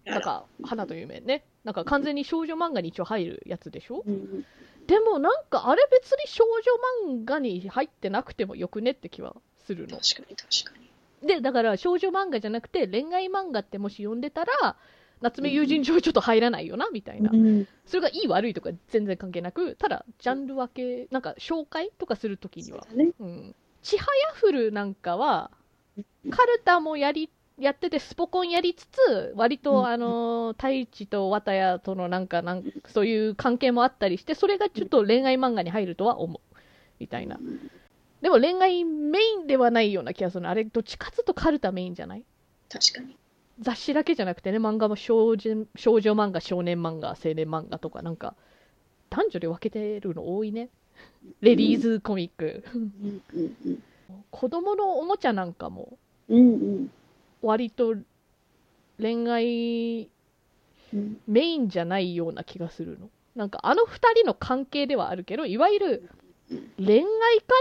になんか、花という名ね。なんか完全に少女漫画に一応入るやつでしょ？うんうんでもなんかあれ別に少女漫画に入ってなくてもよくねって気はするの。確かに確かにで、だから少女漫画じゃなくて恋愛漫画ってもし読んでたら、夏目友人帳ちょっと入らないよな、みたいな。うんそれがいい悪いとか全然関係なく、ただジャンル分け、なんか紹介とかするときには。ねうん。ちはやふるなんかは、カルタもやり、やっててスポコンやりつつ、割うんとあのー、太一と綿谷とのなんかなんそういう関係もあったりして、それがちょっと恋愛漫画に入るとは思う。みたいな。でも恋愛メインではないような気がするの。あれ、どっちかつうとカルタメインじゃない？確かに雑誌だけじゃなくてね、漫画も少女少女漫画、少年漫画、青年漫画とか、なんか、男女で分けてるの多いね。レディーズコミック。子供のおもちゃなんかも、うんうん割と恋愛うんメインじゃないような気がするの。なんか、あの二人の関係ではあるけど、いわゆる恋愛か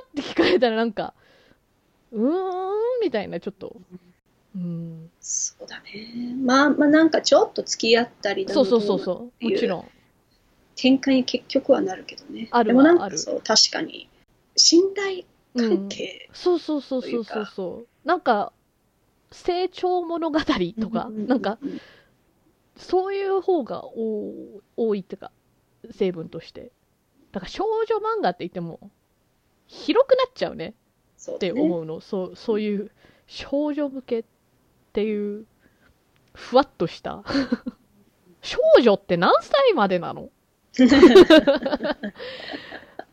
って聞かれたらなんか、うーん、みたいな、ちょっと。うん。そうだねまあまあなんかちょっと付き合ったりだそうそうそうそう。もちろん。展開に結局はなるけどねあるでもなんあるかそう確かに信頼関係、そうそうそうそうそうそう。なんか、成長物語とか、なんか、うんそういう方が多多いっていうか、成分として。だから少女漫画って言っても、広くなっちゃうねってそうだね思うの。そうそういう少女向けっていう、ふわっとした。少女って何歳までなの？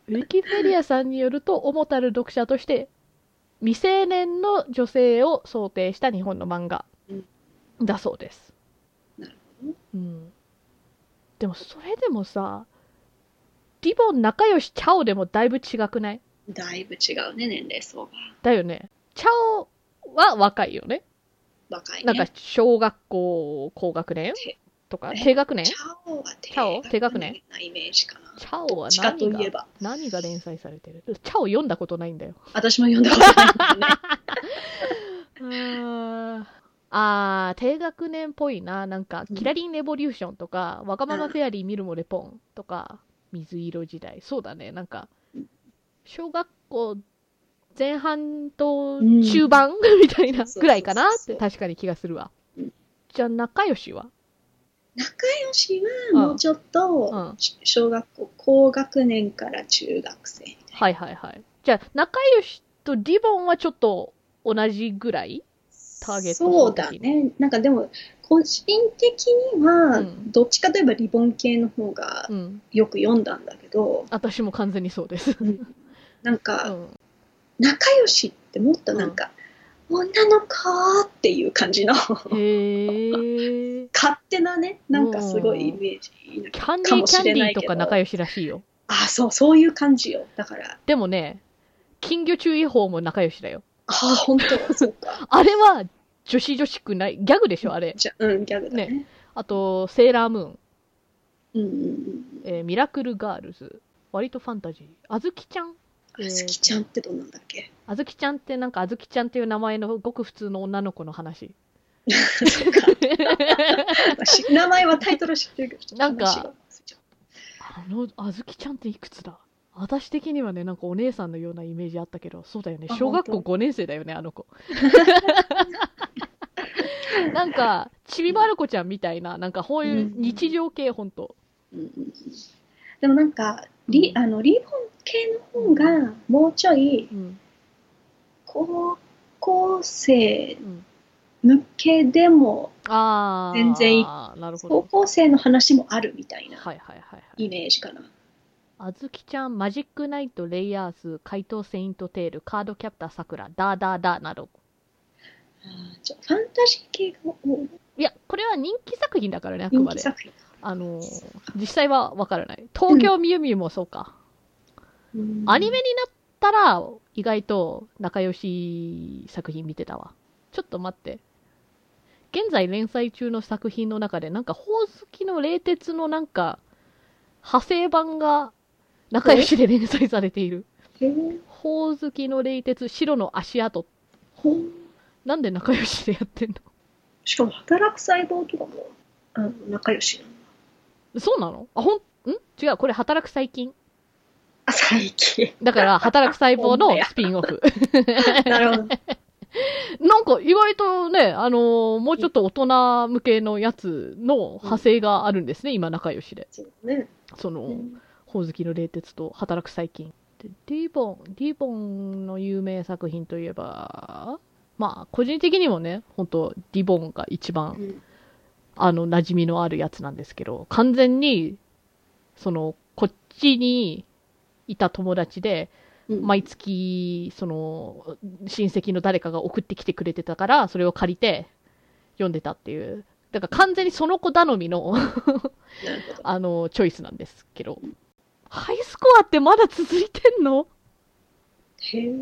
ウィキペディアさんによると、主たる読者として、未成年の女性を想定した日本の漫画だそうです。なるほどうん。でもそれでもさ、リボン仲良しチャオでもだいぶ違くない？だいぶ違うね年齢層がだよね。チャオは若いよね。若いねなんか小学校高学年？てとか、え低学年？チャオは低学年なイメージかな。チャオは何が？いえば。何が連載されてるチャオ読んだことないんだよ。私も読んだことないんだよね。あー。低学年っぽいな。なんか、うん。キラリンレボリューションとか、わがままフェアリー見るもレポンとか、水色時代。そうだね。なんかうん、小学校前半とうん。中盤？みたいなぐらいかなって確かに気がするわ。うん。じゃあ、仲良しは？仲良しはもうちょっと、うん小学校高学年から中学生みたいなはいはいはい。じゃあ、仲良しとリボンはちょっと同じぐらい？ターゲットそうだねなんかでも個人的には、うんどっちかといえばリボン系の方がうん。よく読んだんだけど、私も完全にそうです。なんうかん。仲良しってもっとなんか、女の子っていう感じの。勝手なね、なんかすごいイメージキャンデかもィーキャンディしれないけどーとか仲良しらしいよ。あ、そう、そういう感じよ。だから、でもね、金魚注意報も仲良しだよ。あ、本当そうか。あれは女子女子くない？ギャグでしょ、あれ。じゃうん、ギャグだね。あと、セーラームーン、うんうんうん。えーミラクルガールズ、割とファンタジー。あずきちゃんあずきちゃんってどんなんだっけ？あずきちゃんってなんかあずきちゃんっていう名前のごく普通の女の子の話。そうか。し名前はタイトル知ってるけど、なんかあの、あずきちゃんっていくつだ？私的にはね、なんかお姉さんのようなイメージあったけど、そうだよね。あ小学校本5年生だよね、あの子。なんか、ちびまる子ちゃんみたいな、なんかこういう日常系、ほんと。うんうんうんでもなんか、リあのリボン系の方がもうちょいうん。高校生うん、向けでも。全然いい高。校生の話もあるみたいなはいはいはいはい。イメージかな。あずきちゃん、マジックナイト、レイヤーズ、怪盗セイントテール、カードキャプターさくら、ダーダーダーなど。あーじゃあファンタジー系が多いいや、これは人気作品だからね、あくまで。あのー実際はわからない。東京ミュウミュウもそうか。うんアニメになったら、意外と仲良し作品見てたわ。ちょっと待って。現在連載中の作品の中で、なんか、ほおずきの冷徹のなんか、派生版が仲良しで連載されている。へーほおずきの冷徹、白の足跡。なんで仲良しでやってんしかも働く細胞とかもあの仲良しなんだ。のそうなの？あ、ほん、ん？違う、これ働く細菌。あ、最近。だから、働く細胞のスピンオフ。なるほど。なんか意外とね、あのーもうちょっと大人向けのやつの派生があるんですね、今仲良しで。そうね。その、うんほおずきの冷徹と働く細菌。で、ディボン、ディボンの有名作品といえば、まあ、個人的にもね、本当ディボンが一番、うんあの、馴染みのあるやつなんですけど、完全に、その、こっちにいた友達で、うん毎月、その、親戚の誰かが送ってきてくれてたから、それを借りて読んでたっていう。だから完全にその子頼みの。あの、チョイスなんですけど。ハイスコアってまだ続いてんの？へえ。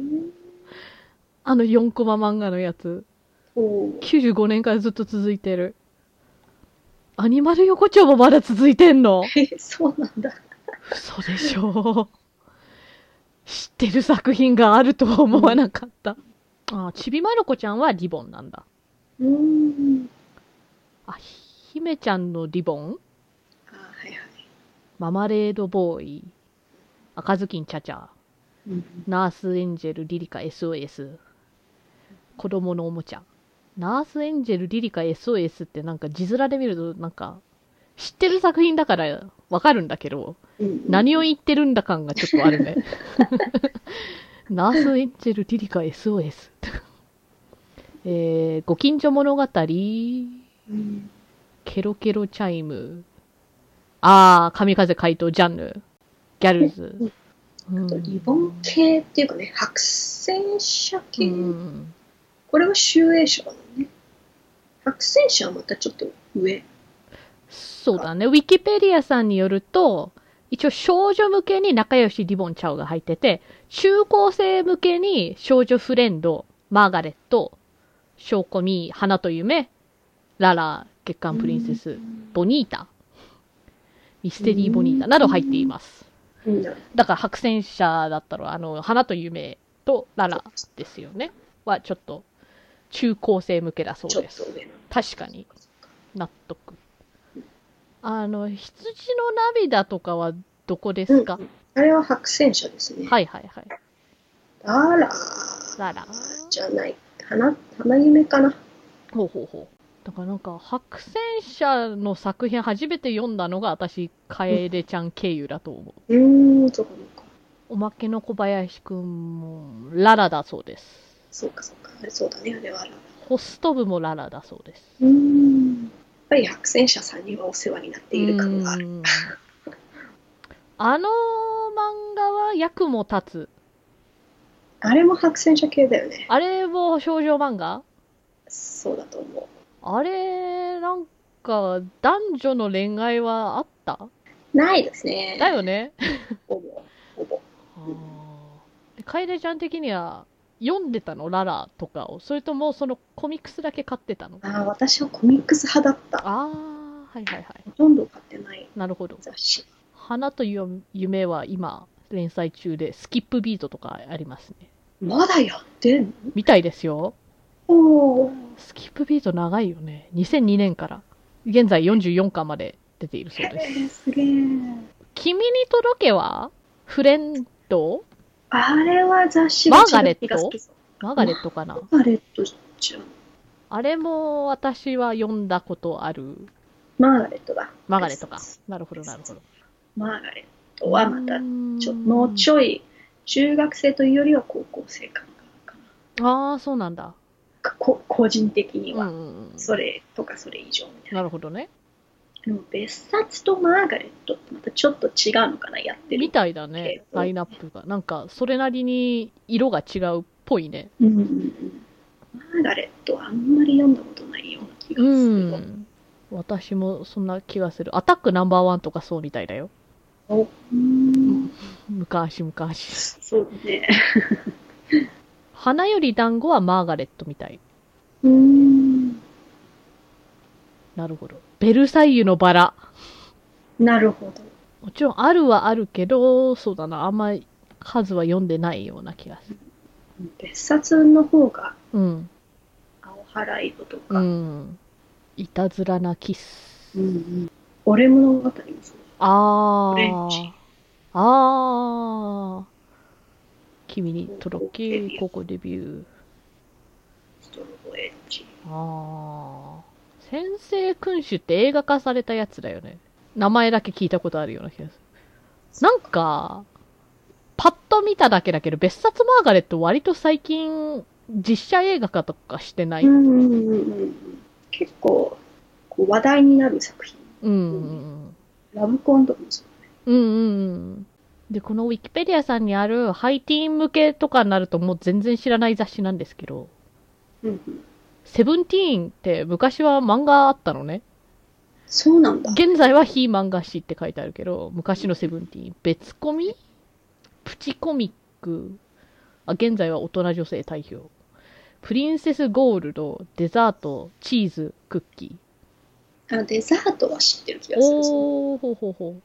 あの4コマ漫画のやつ。おー95年からずっと続いてる。アニマル横丁もまだ続いてんの？へえ、そうなんだ。嘘でしょ知ってる作品があるとは思わなかった。あ、ちびまる子ちゃんはリボンなんだ。うーん。あ、姫ちゃんのリボン？あはいはい。ママレードボーイ。赤ずきんちゃちゃ。うんナースエンジェルリリカ SOS。子供のおもちゃ。ナースエンジェルリリカ SOS ってなんか字面で見るとなんか知ってる作品だからわかるんだけど、うん何を言ってるんだ感がちょっとあるね。ナースエンジェルリリカ SOS。えー、ご近所物語、うんケロケロチャイム。あー、神風怪盗ジャンヌ。 GALS。うんリボン系っていうかね、白泉社系。うんこれは集英社だね。白泉社はまたちょっと上。そうだね。ウィキペディアさんによると、一応少女向けに仲良しリボンちゃうが入ってて、中高生向けに少女フレンド、マーガレット、ショーコミー、花と夢、ララ、月刊プリンセス、ボニータ、ミステリーボニータなど入っています。だから白戦車だったら、あの、花と夢とララですよね。はちょっと中高生向けだそうです。確かに。納得。あの、羊の涙とかはどこですか、うんあれは白戦車ですね。はいはいはい。あら、ララ。じゃない。花、花夢かな。ほうほうほう。だからなんか、白戦車の作品初めて読んだのが私、楓ちゃん経由だと思う。うーん、そうかそうか。おまけの小林くんも、ララだそうです。そうかそうか。あれそうだね、あれはあら。ホスト部もララだそうです。うーん。やっぱり白戦車さんにはお世話になっている感がある。あの漫画は役も立つ。あれも白戦車系だよね。あれも少女漫画？そうだと思あれ、なんか、男女の恋愛はあった？う。ないですね。だよね。ほぼ。ほぼ。で楓ちゃん的には読んでたの？ララとかを？それともそのコミックスだけ買ってたの？ああ、私はコミックス派だった。ああはいはいはい。ほとんど買ってない。なるほど。雑誌。「花という夢」は今連載中でスキップビートとかありますね。まだやってんの？みたいですよ。おー。スキップビート長いよね。2002年から。現在44巻まで出ているそうへです。え、すげえ。君に届けは？フレンド？あれは雑誌マーガレット？マーガレットかな？マーガレットじゃん。あれも私は読んだことあるマーガレットだ。マーガレットか。なるほど、なるほど。マーガレットはまた、ちょ、もうちょい、中学生というよりは高校生感があるかな。ああ、そうなんだ。か、個人的には。それとかそれ以上みたいな。なるほどね。でも別冊とマーガレットってまたちょっと違うのかな、やってる。みたいだねラインナップが。なんか、それなりに色が違うっぽいね。うんうんうん。マーガレットはあんまり読んだことないような気がうするわ。ん。私もそんな気がする。アタックナンバーワンとかそうみたいだよ。おうん昔昔。そうだね。花より団子はマーガレットみたい。うん。なるほど。ベルサイユのバラ。なるほど。もちろんあるはあるけど、そうだな。あんまり数は読んでないような気がする。別冊の方が、うん。青原色とうか、ん。いたずらなキス。うんうん俺物語もそうあオレンジあ。ああ。君に届け、ここデビュー。ストロボエッジ。ああ。先生君主って映画化されたやつだよね。名前だけ聞いたことあるような気がする。なんか、パッと見ただけだけど、別冊マーガレット割と最近、実写映画化とかしてない。うんうんうんうん結構こう話題になる作品。うんうんラブコンとかもそう。うん。うんうんうん。で、このウィキペディアさんにあるハイティーン向けとかになるともう全然知らない雑誌なんですけど、うんうん、セブンティーンって昔は漫画あったのね。そうなんだ。現在は非漫画誌って書いてあるけど、昔のセブンティーン、別コミ？プチコミック、あ、現在は大人女性代表。プリンセスゴールド、デザート、チーズ、クッキー。あデザートは知ってる気がする。おー、ほうほうほう。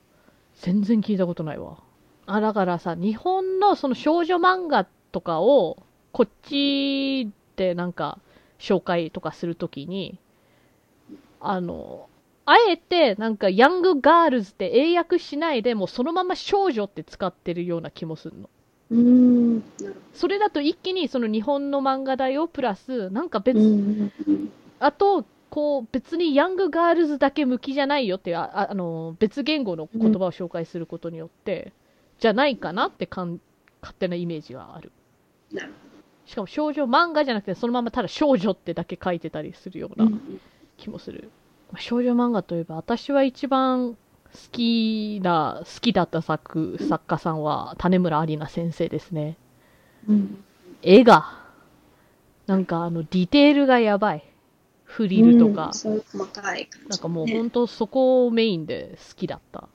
全然聞いたことないわ。あ、だからさ、日本のその少女漫画とかを、こっちでなんか、紹介とかするときに、あの、あえてなんか、ヤングガールズって英訳しないで、もうそのまま少女って使ってるような気もするの。うーん。それだと一気にその日本の漫画だよ、プラス、なんか別、あと、こう、別にヤングガールズだけ向きじゃないよってああの、別言語の言葉を紹介することによって、じゃないかなってかん勝手なイメージがある。なるしかも少女漫画じゃなくて、そのままただ少女ってだけ書いてたりするよう。な気もする。まあ少女漫画といえば、私は一番好きな、好きだった作、作家さんは、種村有奈先生ですね。うん絵が、なんかあの、ディテールがやばい。フリルとか。うん細かい感じ、ね。なんかもう本当そこをメインで好きだった。好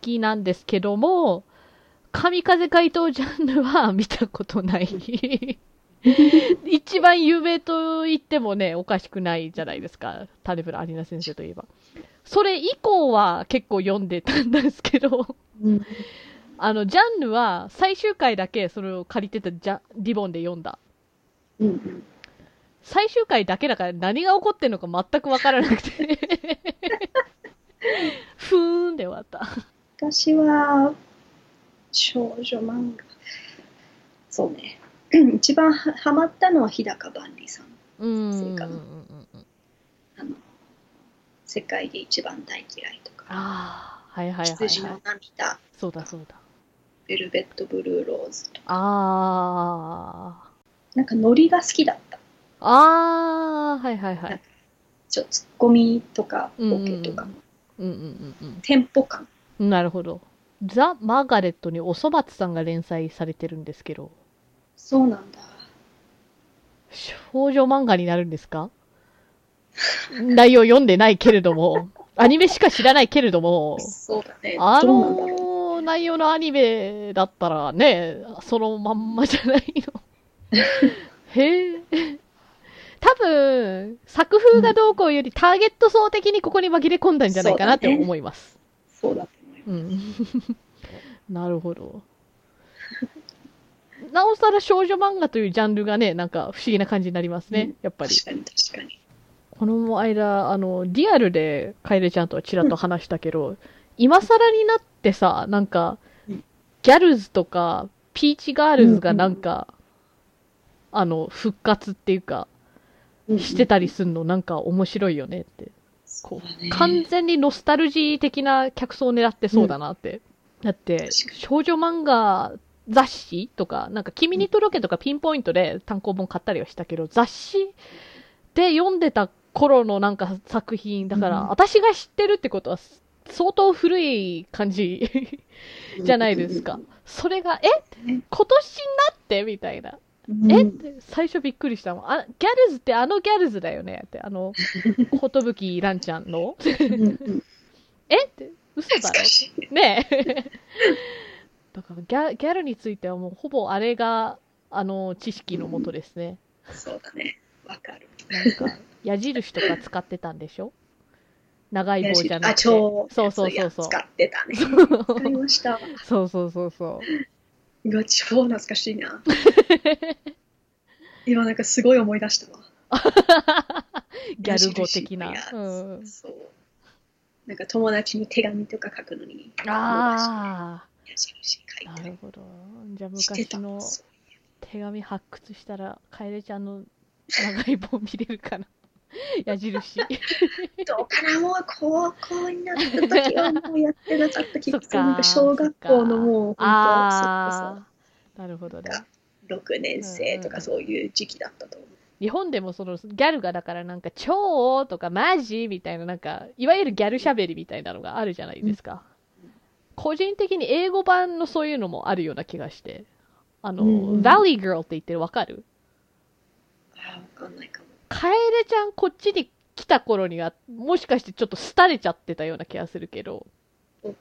きなんですけども、神風怪盗ジャンルは見たことない。一番有名と言ってもね、おかしくないじゃないですか。種村有奈先生といえば。それ以降は結構読んでたんですけど、うんあの、ジャンルは最終回だけそれを借りてたジャリボンで読んだ。うんうん最終回だけだから何が起こってんのか全くわからなくて。ふーんで終わった。私は、少女漫画。そうね。一番はハマったのは日高万里さん。うーん。そうかなうんうんうんあの、世界で一番大嫌いとか、ああ、はいはいはい、羊のはい。涙、そうだそうだ。ベルベットブルーローズとか、ああ。なんかノリが好きだった。ああ、はいはいはい。ちょツッコミとかうんうんボケとか、うんうんうんテンポ感。うん。なるほど。ザ・マーガレットにおそ松さんが連載されてるんですけど、そうなんだ。少女漫画になるんですか？内容読んでないけれども、アニメしか知らないけれども、そうだね。あ。の内容のアニメだったらね、そのまんまじゃないの。へえ。多分、作風がどうこうよりターゲット層的にここに紛れ込んだんじゃないかなって思います。そうだと思いまうん。なるほど。なおさら少女漫画というジャンルがね、なんか不思議な感じになりますね、うんやっぱり。す。確かに確かに。この間、あの、リアルでカエルちゃんとはちらっと話したけど、今更になってさ、なんかうん、ギャルズとか、ピーチガールズがなんか、あの、復活っていうか、うんしてたりすんのなんか面白いよねって。こそう完全にノスタルジー的な客層を狙ってそうだなって。だって、少女漫画雑誌とか、なんか君に届けとかピンポイントで単行本買ったりはしたけど、雑誌で読んでた頃のなんか作品、だから、うん。私が知ってるってことは相当古い感じ じゃないですか。それが、え？うん今年になって？みたいな。うんえって最初びっくりしたもん。あ、ギャルズってあのギャルズだよねって、あの、ことぶきランちゃんの。うんうんえって、嘘だろ？ねえ。だからギャギャルについてはもうほぼあれが、あの、知識のもとですね。そうだね。わかる。なんか、矢印とか使ってたんでしょ？長い棒じゃなあ、くて。超。そうそうそうそう。使ってたね。使いました。そうそうそうそう。うわ、超懐かしいな。今なんかすごい思い出したわ。ギャル語的なうん。そう。なんか友達に手紙とか書くのに、あ矢印書あ、なるほど。じゃあ。昔の手紙発掘したら、カエルちゃんの長い棒見れるかな。矢印。どうかな？もう高校になった時はもうやってなかった気がする。小学校のもう本当、ああ、なるほどね。そっかそっか6年生とかそういう時期だったと思う。日本でもそのギャルがだからなんか超とかマジみたいななんかいわゆるギャルしゃべりみたいなのがあるじゃないですか、個人的に英語版のそういうのもあるような気がして。あの、うんうん。Valley Girl って言ってるわかる？ああ、わかんないかも。カエレちゃんこっちに来た頃にはもしかしてちょっと廃れちゃってたような気がするけど。うん。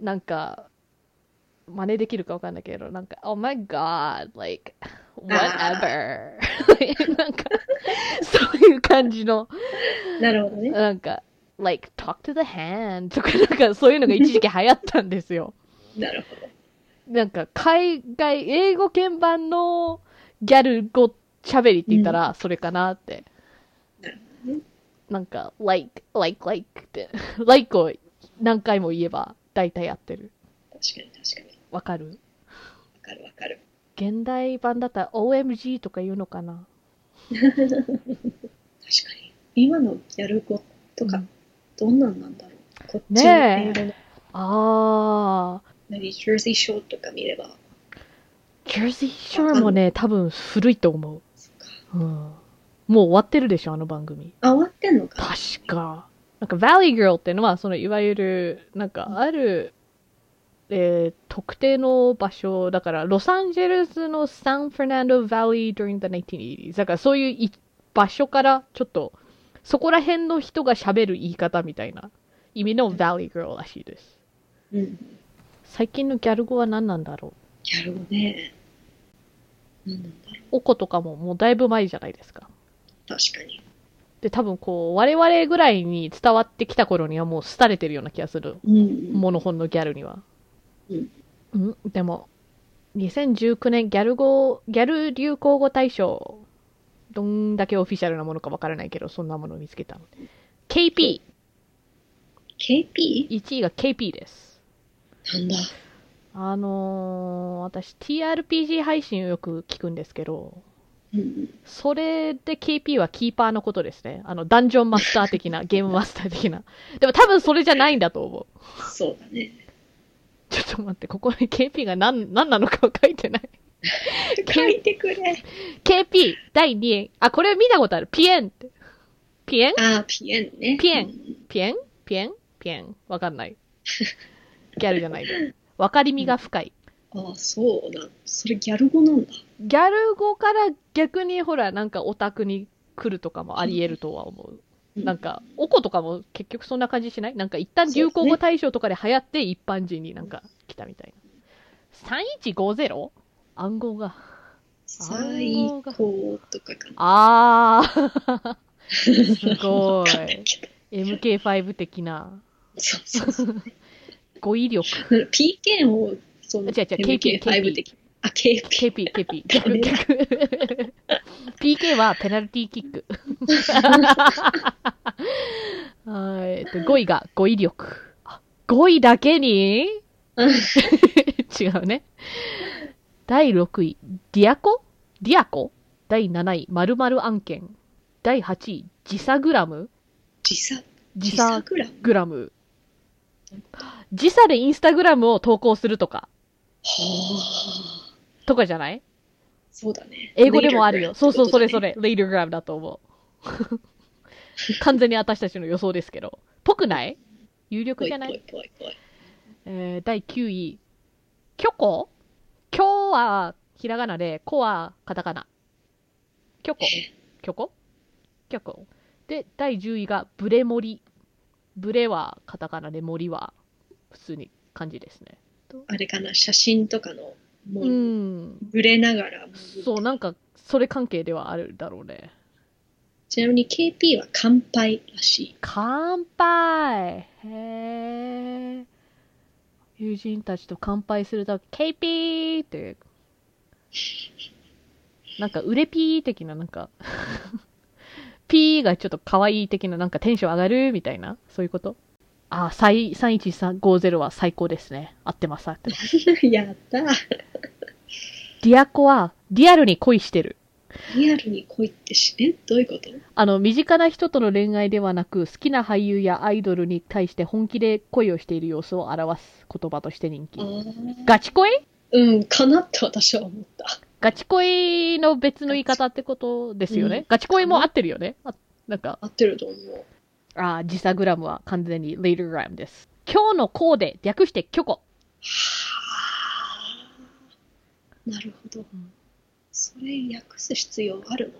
なんか真似できるかわかんないけどなんか Oh my god like whatever なんか そういう感じのなるほどね。なんか、like, talk to the hand とか、なんかそういうのが一時期流行ったんですよ。なるほど。なんか、海外、英語鍵盤のギャル語喋りって言ったら、それかなって。なるほどね。なんか、like, like, like って、like を何回も言えば、大体合ってる。確かに確かに。わかる？わかるわかる。現代版だったら OMG とか言うのかな？確かに。今のギャル語とか、どんなんなんだろう？こっちの英語の、あー、何、ジャージーショーとか見れば、ジャージーショーもね、多分古いと思う。うん。もう終わってるでしょ、あの番組。あ、終わってんのか。確か。なんか、Valley Girl っていうのは、その、いわゆる、なんか、ある、えー特定の場所、だから、ロサンゼルスのサンフェルナンド Valley during the 1980s。だから、そういうい場所から、ちょっと、そこら辺の人が喋る言い方みたいな意味の Valley Girl らしいです。うん。最近のギャル語は何なんだろう？ギャル語ね。なんなんだろおことかももうだいぶ前じゃないですか。う。確かに。で、多分こう、我々ぐらいに伝わってきた頃にはもう廃れてるような気がする。うん。モノ本のギャルには。うん。うん、でも、2019年ギャル語、ギャル流行語大賞、どんだけオフィシャルなものかわからないけど、そんなものを見つけたので。KP! KP? 1位が KP です。なんだ？あのー、私 TRPG 配信をよく聞くんですけど、うん。それで KP はキーパーのことですね。あの、ダンジョンマスター的な、ゲームマスター的な。でも多分それじゃないんだと思う。そうだね。ちょっと待って、ここに KP が何、何なのかは書いてない。書いてくれ。KP 第2位。あ、これ見たことある。ピエンって。ピエン？あー、ピエンね。ピエンうんピエン？ピエン？ピエン？わかんない。ギャルじゃない。わかりみが深い。ああ、そうなん。それギャル語なんだ。ギャル語から逆にほら、なんかオタクに来るとかもあり得るとは思う。なんか、おことかも結局そんな感じしない？なんか一旦流行語大賞とかで流行って一般人になんか来たみたいな。3150? 暗号が。最高とかかな。あー。すごいい。けど MK5 的なそうそうそう。語彙力。PK も、その、違う違う KP MK5 的。あ、KP。KP、KP。逆、逆。PK はペナルティーキック。はい。えっと、5位が語彙力。あ5位だけに？うん違うね。第6位、ディアコ？ディアコ？第7位、〇〇案件。第8位、時差グラム？時差、時時差差グラム。グラム？時差でインスタグラムを投稿するとか、はあ。とかじゃない？そうだね。英語でもあるよ。Later そうそう、それそれ。latergram だと思う。完全に私たちの予想ですけど。ぽくない？有力。じゃない？えー、第9位。キョコ？キョはひらがなで、コはカタカナ。キョコキョコ？キョコ。で、第10位がブレモリ。ブレはカタカナで、森は普通に漢字ですね。あれかな、写真とかの、もうう、ん。ぶれながら。そう、なんか、それ関係ではあるだろうね。ちなみに KP は乾杯らしい。乾杯へえ。友人たちと乾杯すると、ケイピーって、なんか、売れピー的な、なんか、ピーがちょっと可愛い的な、なんかテンション上がるみたいな、そういうこと？あ、最31350は最高ですね。合ってます、合ってます。やったリアコは、リアルに恋してる。リアルに恋ってし、えどういうこと？あの、身近な人との恋愛ではなく、好きな俳優やアイドルに対して本気で恋をしている様子を表す言葉として人気ガチ恋？うん、かなって私は思った。ガチ恋の別の言い方ってことですよね。うんガチ恋も合ってるよね。あなんか、合ってると思う。あー時差グラムは完全に later gram です。今日のコーデ、略してキョコ。はあ。なるほど。んそれ訳す必要あるの？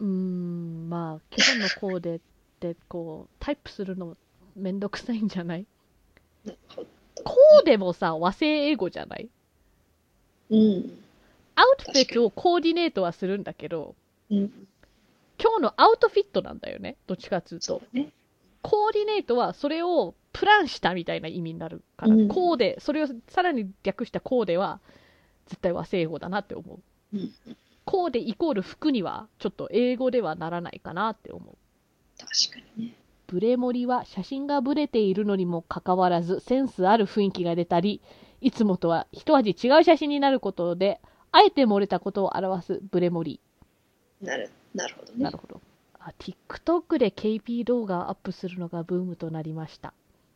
うーん、まあ、今日のコーデって、こう、タイプするのめんどくさいんじゃない？コーデもさ、和製英語じゃない？うん。アウトフィットをコーディネートはするんだけど、うん。今日のアウトフィットなんだよね。どっちかっつうと。そうだね。コーディネートはそれをプランしたみたいな意味になるから、うんコーデ、それをさらに略したコーデは絶対和製英語だなって思う。うん。コーデイコール服にはちょっと英語ではならないかなって思う。確かにね。ブレモリは写真がブレているのにもかかわらずセンスある雰囲気が出たり、いつもとは一味違う写真になることで、あえて漏れたことを表すブレモリ。なる、なるほどね。なるほど。あ、TikTok で KP 動画をアップするのがブームとなりました。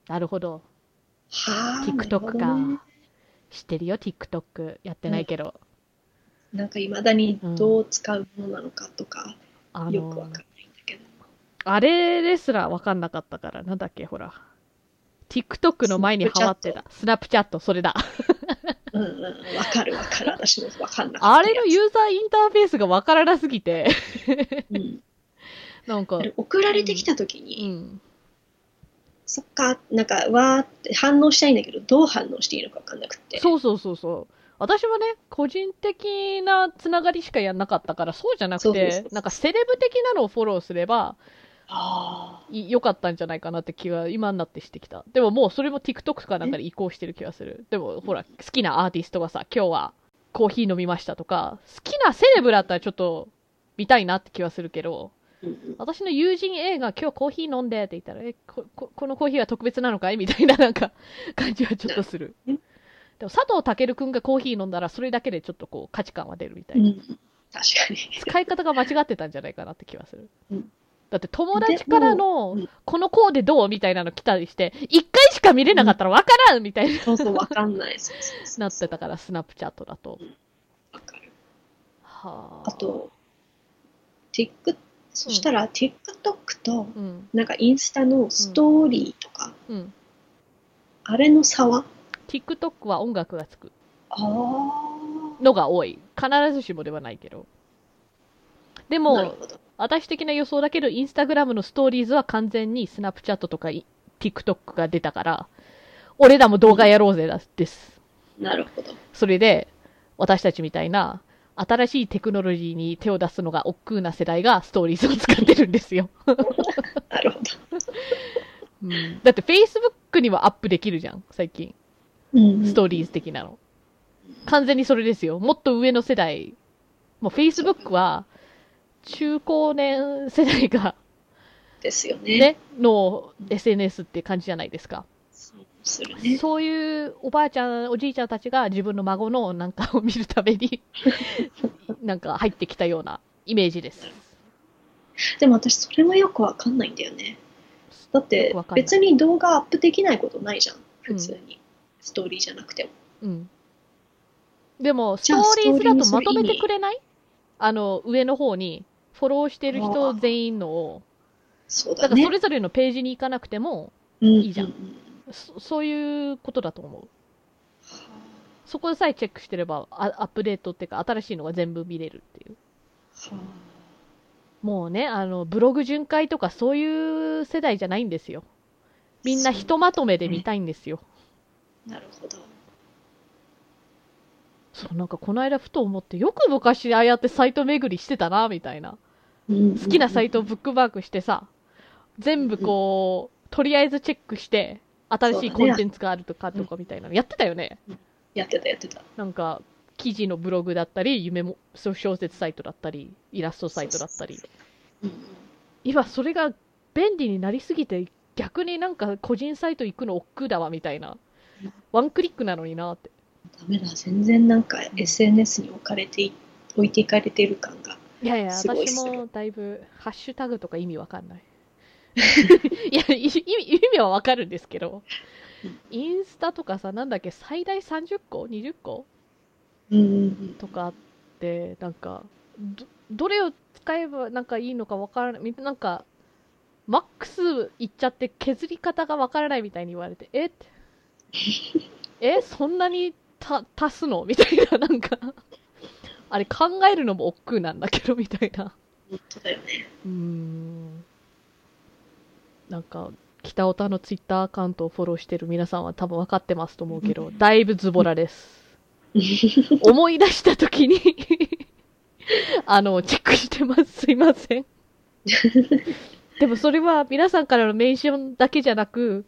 なるほど。はあ。TikTok なるほどねか。知ってるよ、TikTok。やってないけど。なんか未だにどう使うものなのかとか、あのよくわかんないんだけど。あれですらわかんなかったから、なんだっけ、ほら。TikTok の前にハマってた。スナップチャット、それだ。うんうん、わかるわかる。私もわかんなかったあれのユーザーインターフェースがわからなすぎて。うん、なんか送られてきたときうに、ん。そっか、なんか、わーって反応したいんだけど、どう反応していいのかわかんなくて。そうそうそうそう。私もね、個人的なつながりしかやんなかったから、そうじゃなくてなんかセレブ的なのをフォローすれば、あい良かったんじゃないかなって気が今になってしてきた。でももうそれも TikTok かなんかで移行してる気がする。でもほら、好きなアーティストがさ、今日はコーヒー飲みましたとか、好きなセレブだったらちょっと見たいなって気はするけど、私の友人 A が今日コーヒー飲んでって言ったら、え、こここのコーヒーは特別なのかいみたいななんか感じはちょっとする。うんでも佐藤健くんがコーヒー飲んだらそれだけでちょっとこう価値観は出るみたいな。うん、確かに。使い方が間違ってたんじゃないかなって気はする。うんだって友達からのこのコーデどうみたいなの来たりして、一回しか見れなかったらわからんみたいにそうそう、わかんない。そうそうそうなってたから、スナップチャットだと。わかる。はあと、TikTok、そしたら TikTok と、うん、なんかインスタのストーリーとか、うん。あれの差は？TikTok は音楽がつく。のが多い。必ずしもではないけど。でも。私的な予想だけど、インスタグラムのストーリーズは完全にスナップチャットとかい TikTok が出たから、俺らも動画やろうぜだです。なるほど。それで、私たちみたいな、新しいテクノロジーに手を出すのが億劫な世代がストーリーズを使ってるんですよ。なるほど。うん、だって Facebook にはアップできるじゃん、最近。うんストーリーズ的なの。完全にそれですよ。もっと上の世代。もう Facebook は、中高年世代が、ですよね。ね、の SNS って感じじゃないですか。そうするね。そういうおばあちゃん、おじいちゃんたちが自分の孫のなんかを見るために、なんか入ってきたようなイメージです。でも私それもよくわかんないんだよね。だっよて別に動画アップできないことないじゃん。普通に。ストーリーじゃなくても。うん。でも、ストーリーズだとまとめてくれない？あの、上の方に、フォローしてる人全員のを、そうだねだからそ。れぞれのページに行かなくても、いいいじゃんはそそういうことだと思う。あそこさえチェックしてれば、あアップデートっていうか、新しいのが全部見れるっていう。はもうね、あの、ブログ巡回とかそういう世代じゃないんですよ。みんなひとまとめで見たいんですよ。あなるほど。そう、なんかこの間ふと思って、よく昔ああやってサイト巡りしてたな、みたいな。好好きなサイトをブックマークしてさ、全部こう、とりあえずチェックして、新しいコンテンツがあるとかとかみたいなのやってたよね。やってたやってた。なんか、記事のブログだったり、夢も、そう小説サイトだったり、イラストサイトだったり。うんうん今それが便利になりすぎて、逆になんか個人サイト行くの億劫だわみたいな。ワンクリックなのになって。ダメだ、全然なんか SNS に置かれてい、置いていかれてる感が。いやいや、すごい私もだいぶ、ハッシュタグとか意味わかんない。いや、い意味、意味はわかるんですけどうん、インスタとかさ、なんだっけ、最大30個 ?20 個うんうんとかあって、なんか、ど、どれを使えばなんかいいのかわからない。みなんか、マックスいっちゃって削り方がわからないみたいに言われて、えってえ、そんなにた足すの？みたいな、なんか、あれ考えるのも億劫なんだけど、みたいな。本当だよね。うーん。なんか、北オタのツイッターアカウントをフォローしてる皆さんは多分分かってますと思うけど、だいぶズボラです。思い出した時に あの、チェックしてます。すいません。でもそれは皆さんからのメンションだけじゃなく、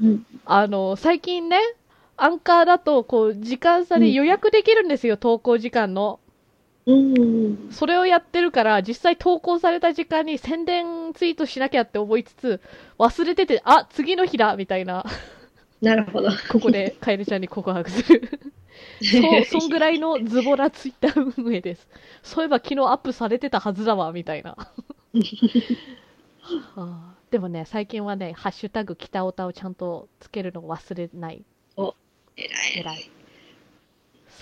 うんあの、最近ね、アンカーだと、こう、時間差で予約できるんですよ、投稿時間の。うんうんそれをやってるから、実際投稿された時間に宣伝ツイートしなきゃって思いつつ、忘れてて、あ、次の日だみたいな、なるほど。ここでカエルちゃんに告白する。そう、そんぐらいのズボラツイッター運営です。そういえば昨日アップされてたはずだわ、みたいな。はあでもね、最近はね、ハッシュタグ北オタをちゃんとつけるのを忘れない。偉い。偉い。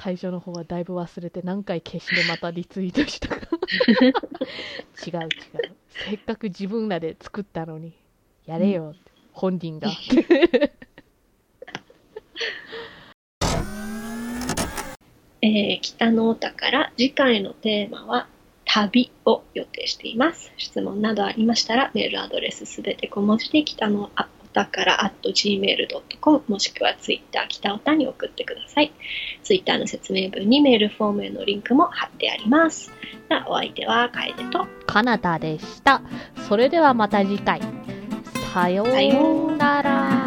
最初の方はだいぶ忘れて何回消してまたリツイートしたか。違う違う。せっかく自分らで作ったのに、やれよって、本人が。えー北のお宝、次回のテーマは旅を予定しています。質問などありましたら、メールアドレスすべて小文字で北のお宝 at gmail.com もしくはツイッター北おたに送ってください。ツイッターの説明文にメールフォームへのリンクも貼ってあります。お相手は楓と、カナダでした。それではまた次回。さようなら。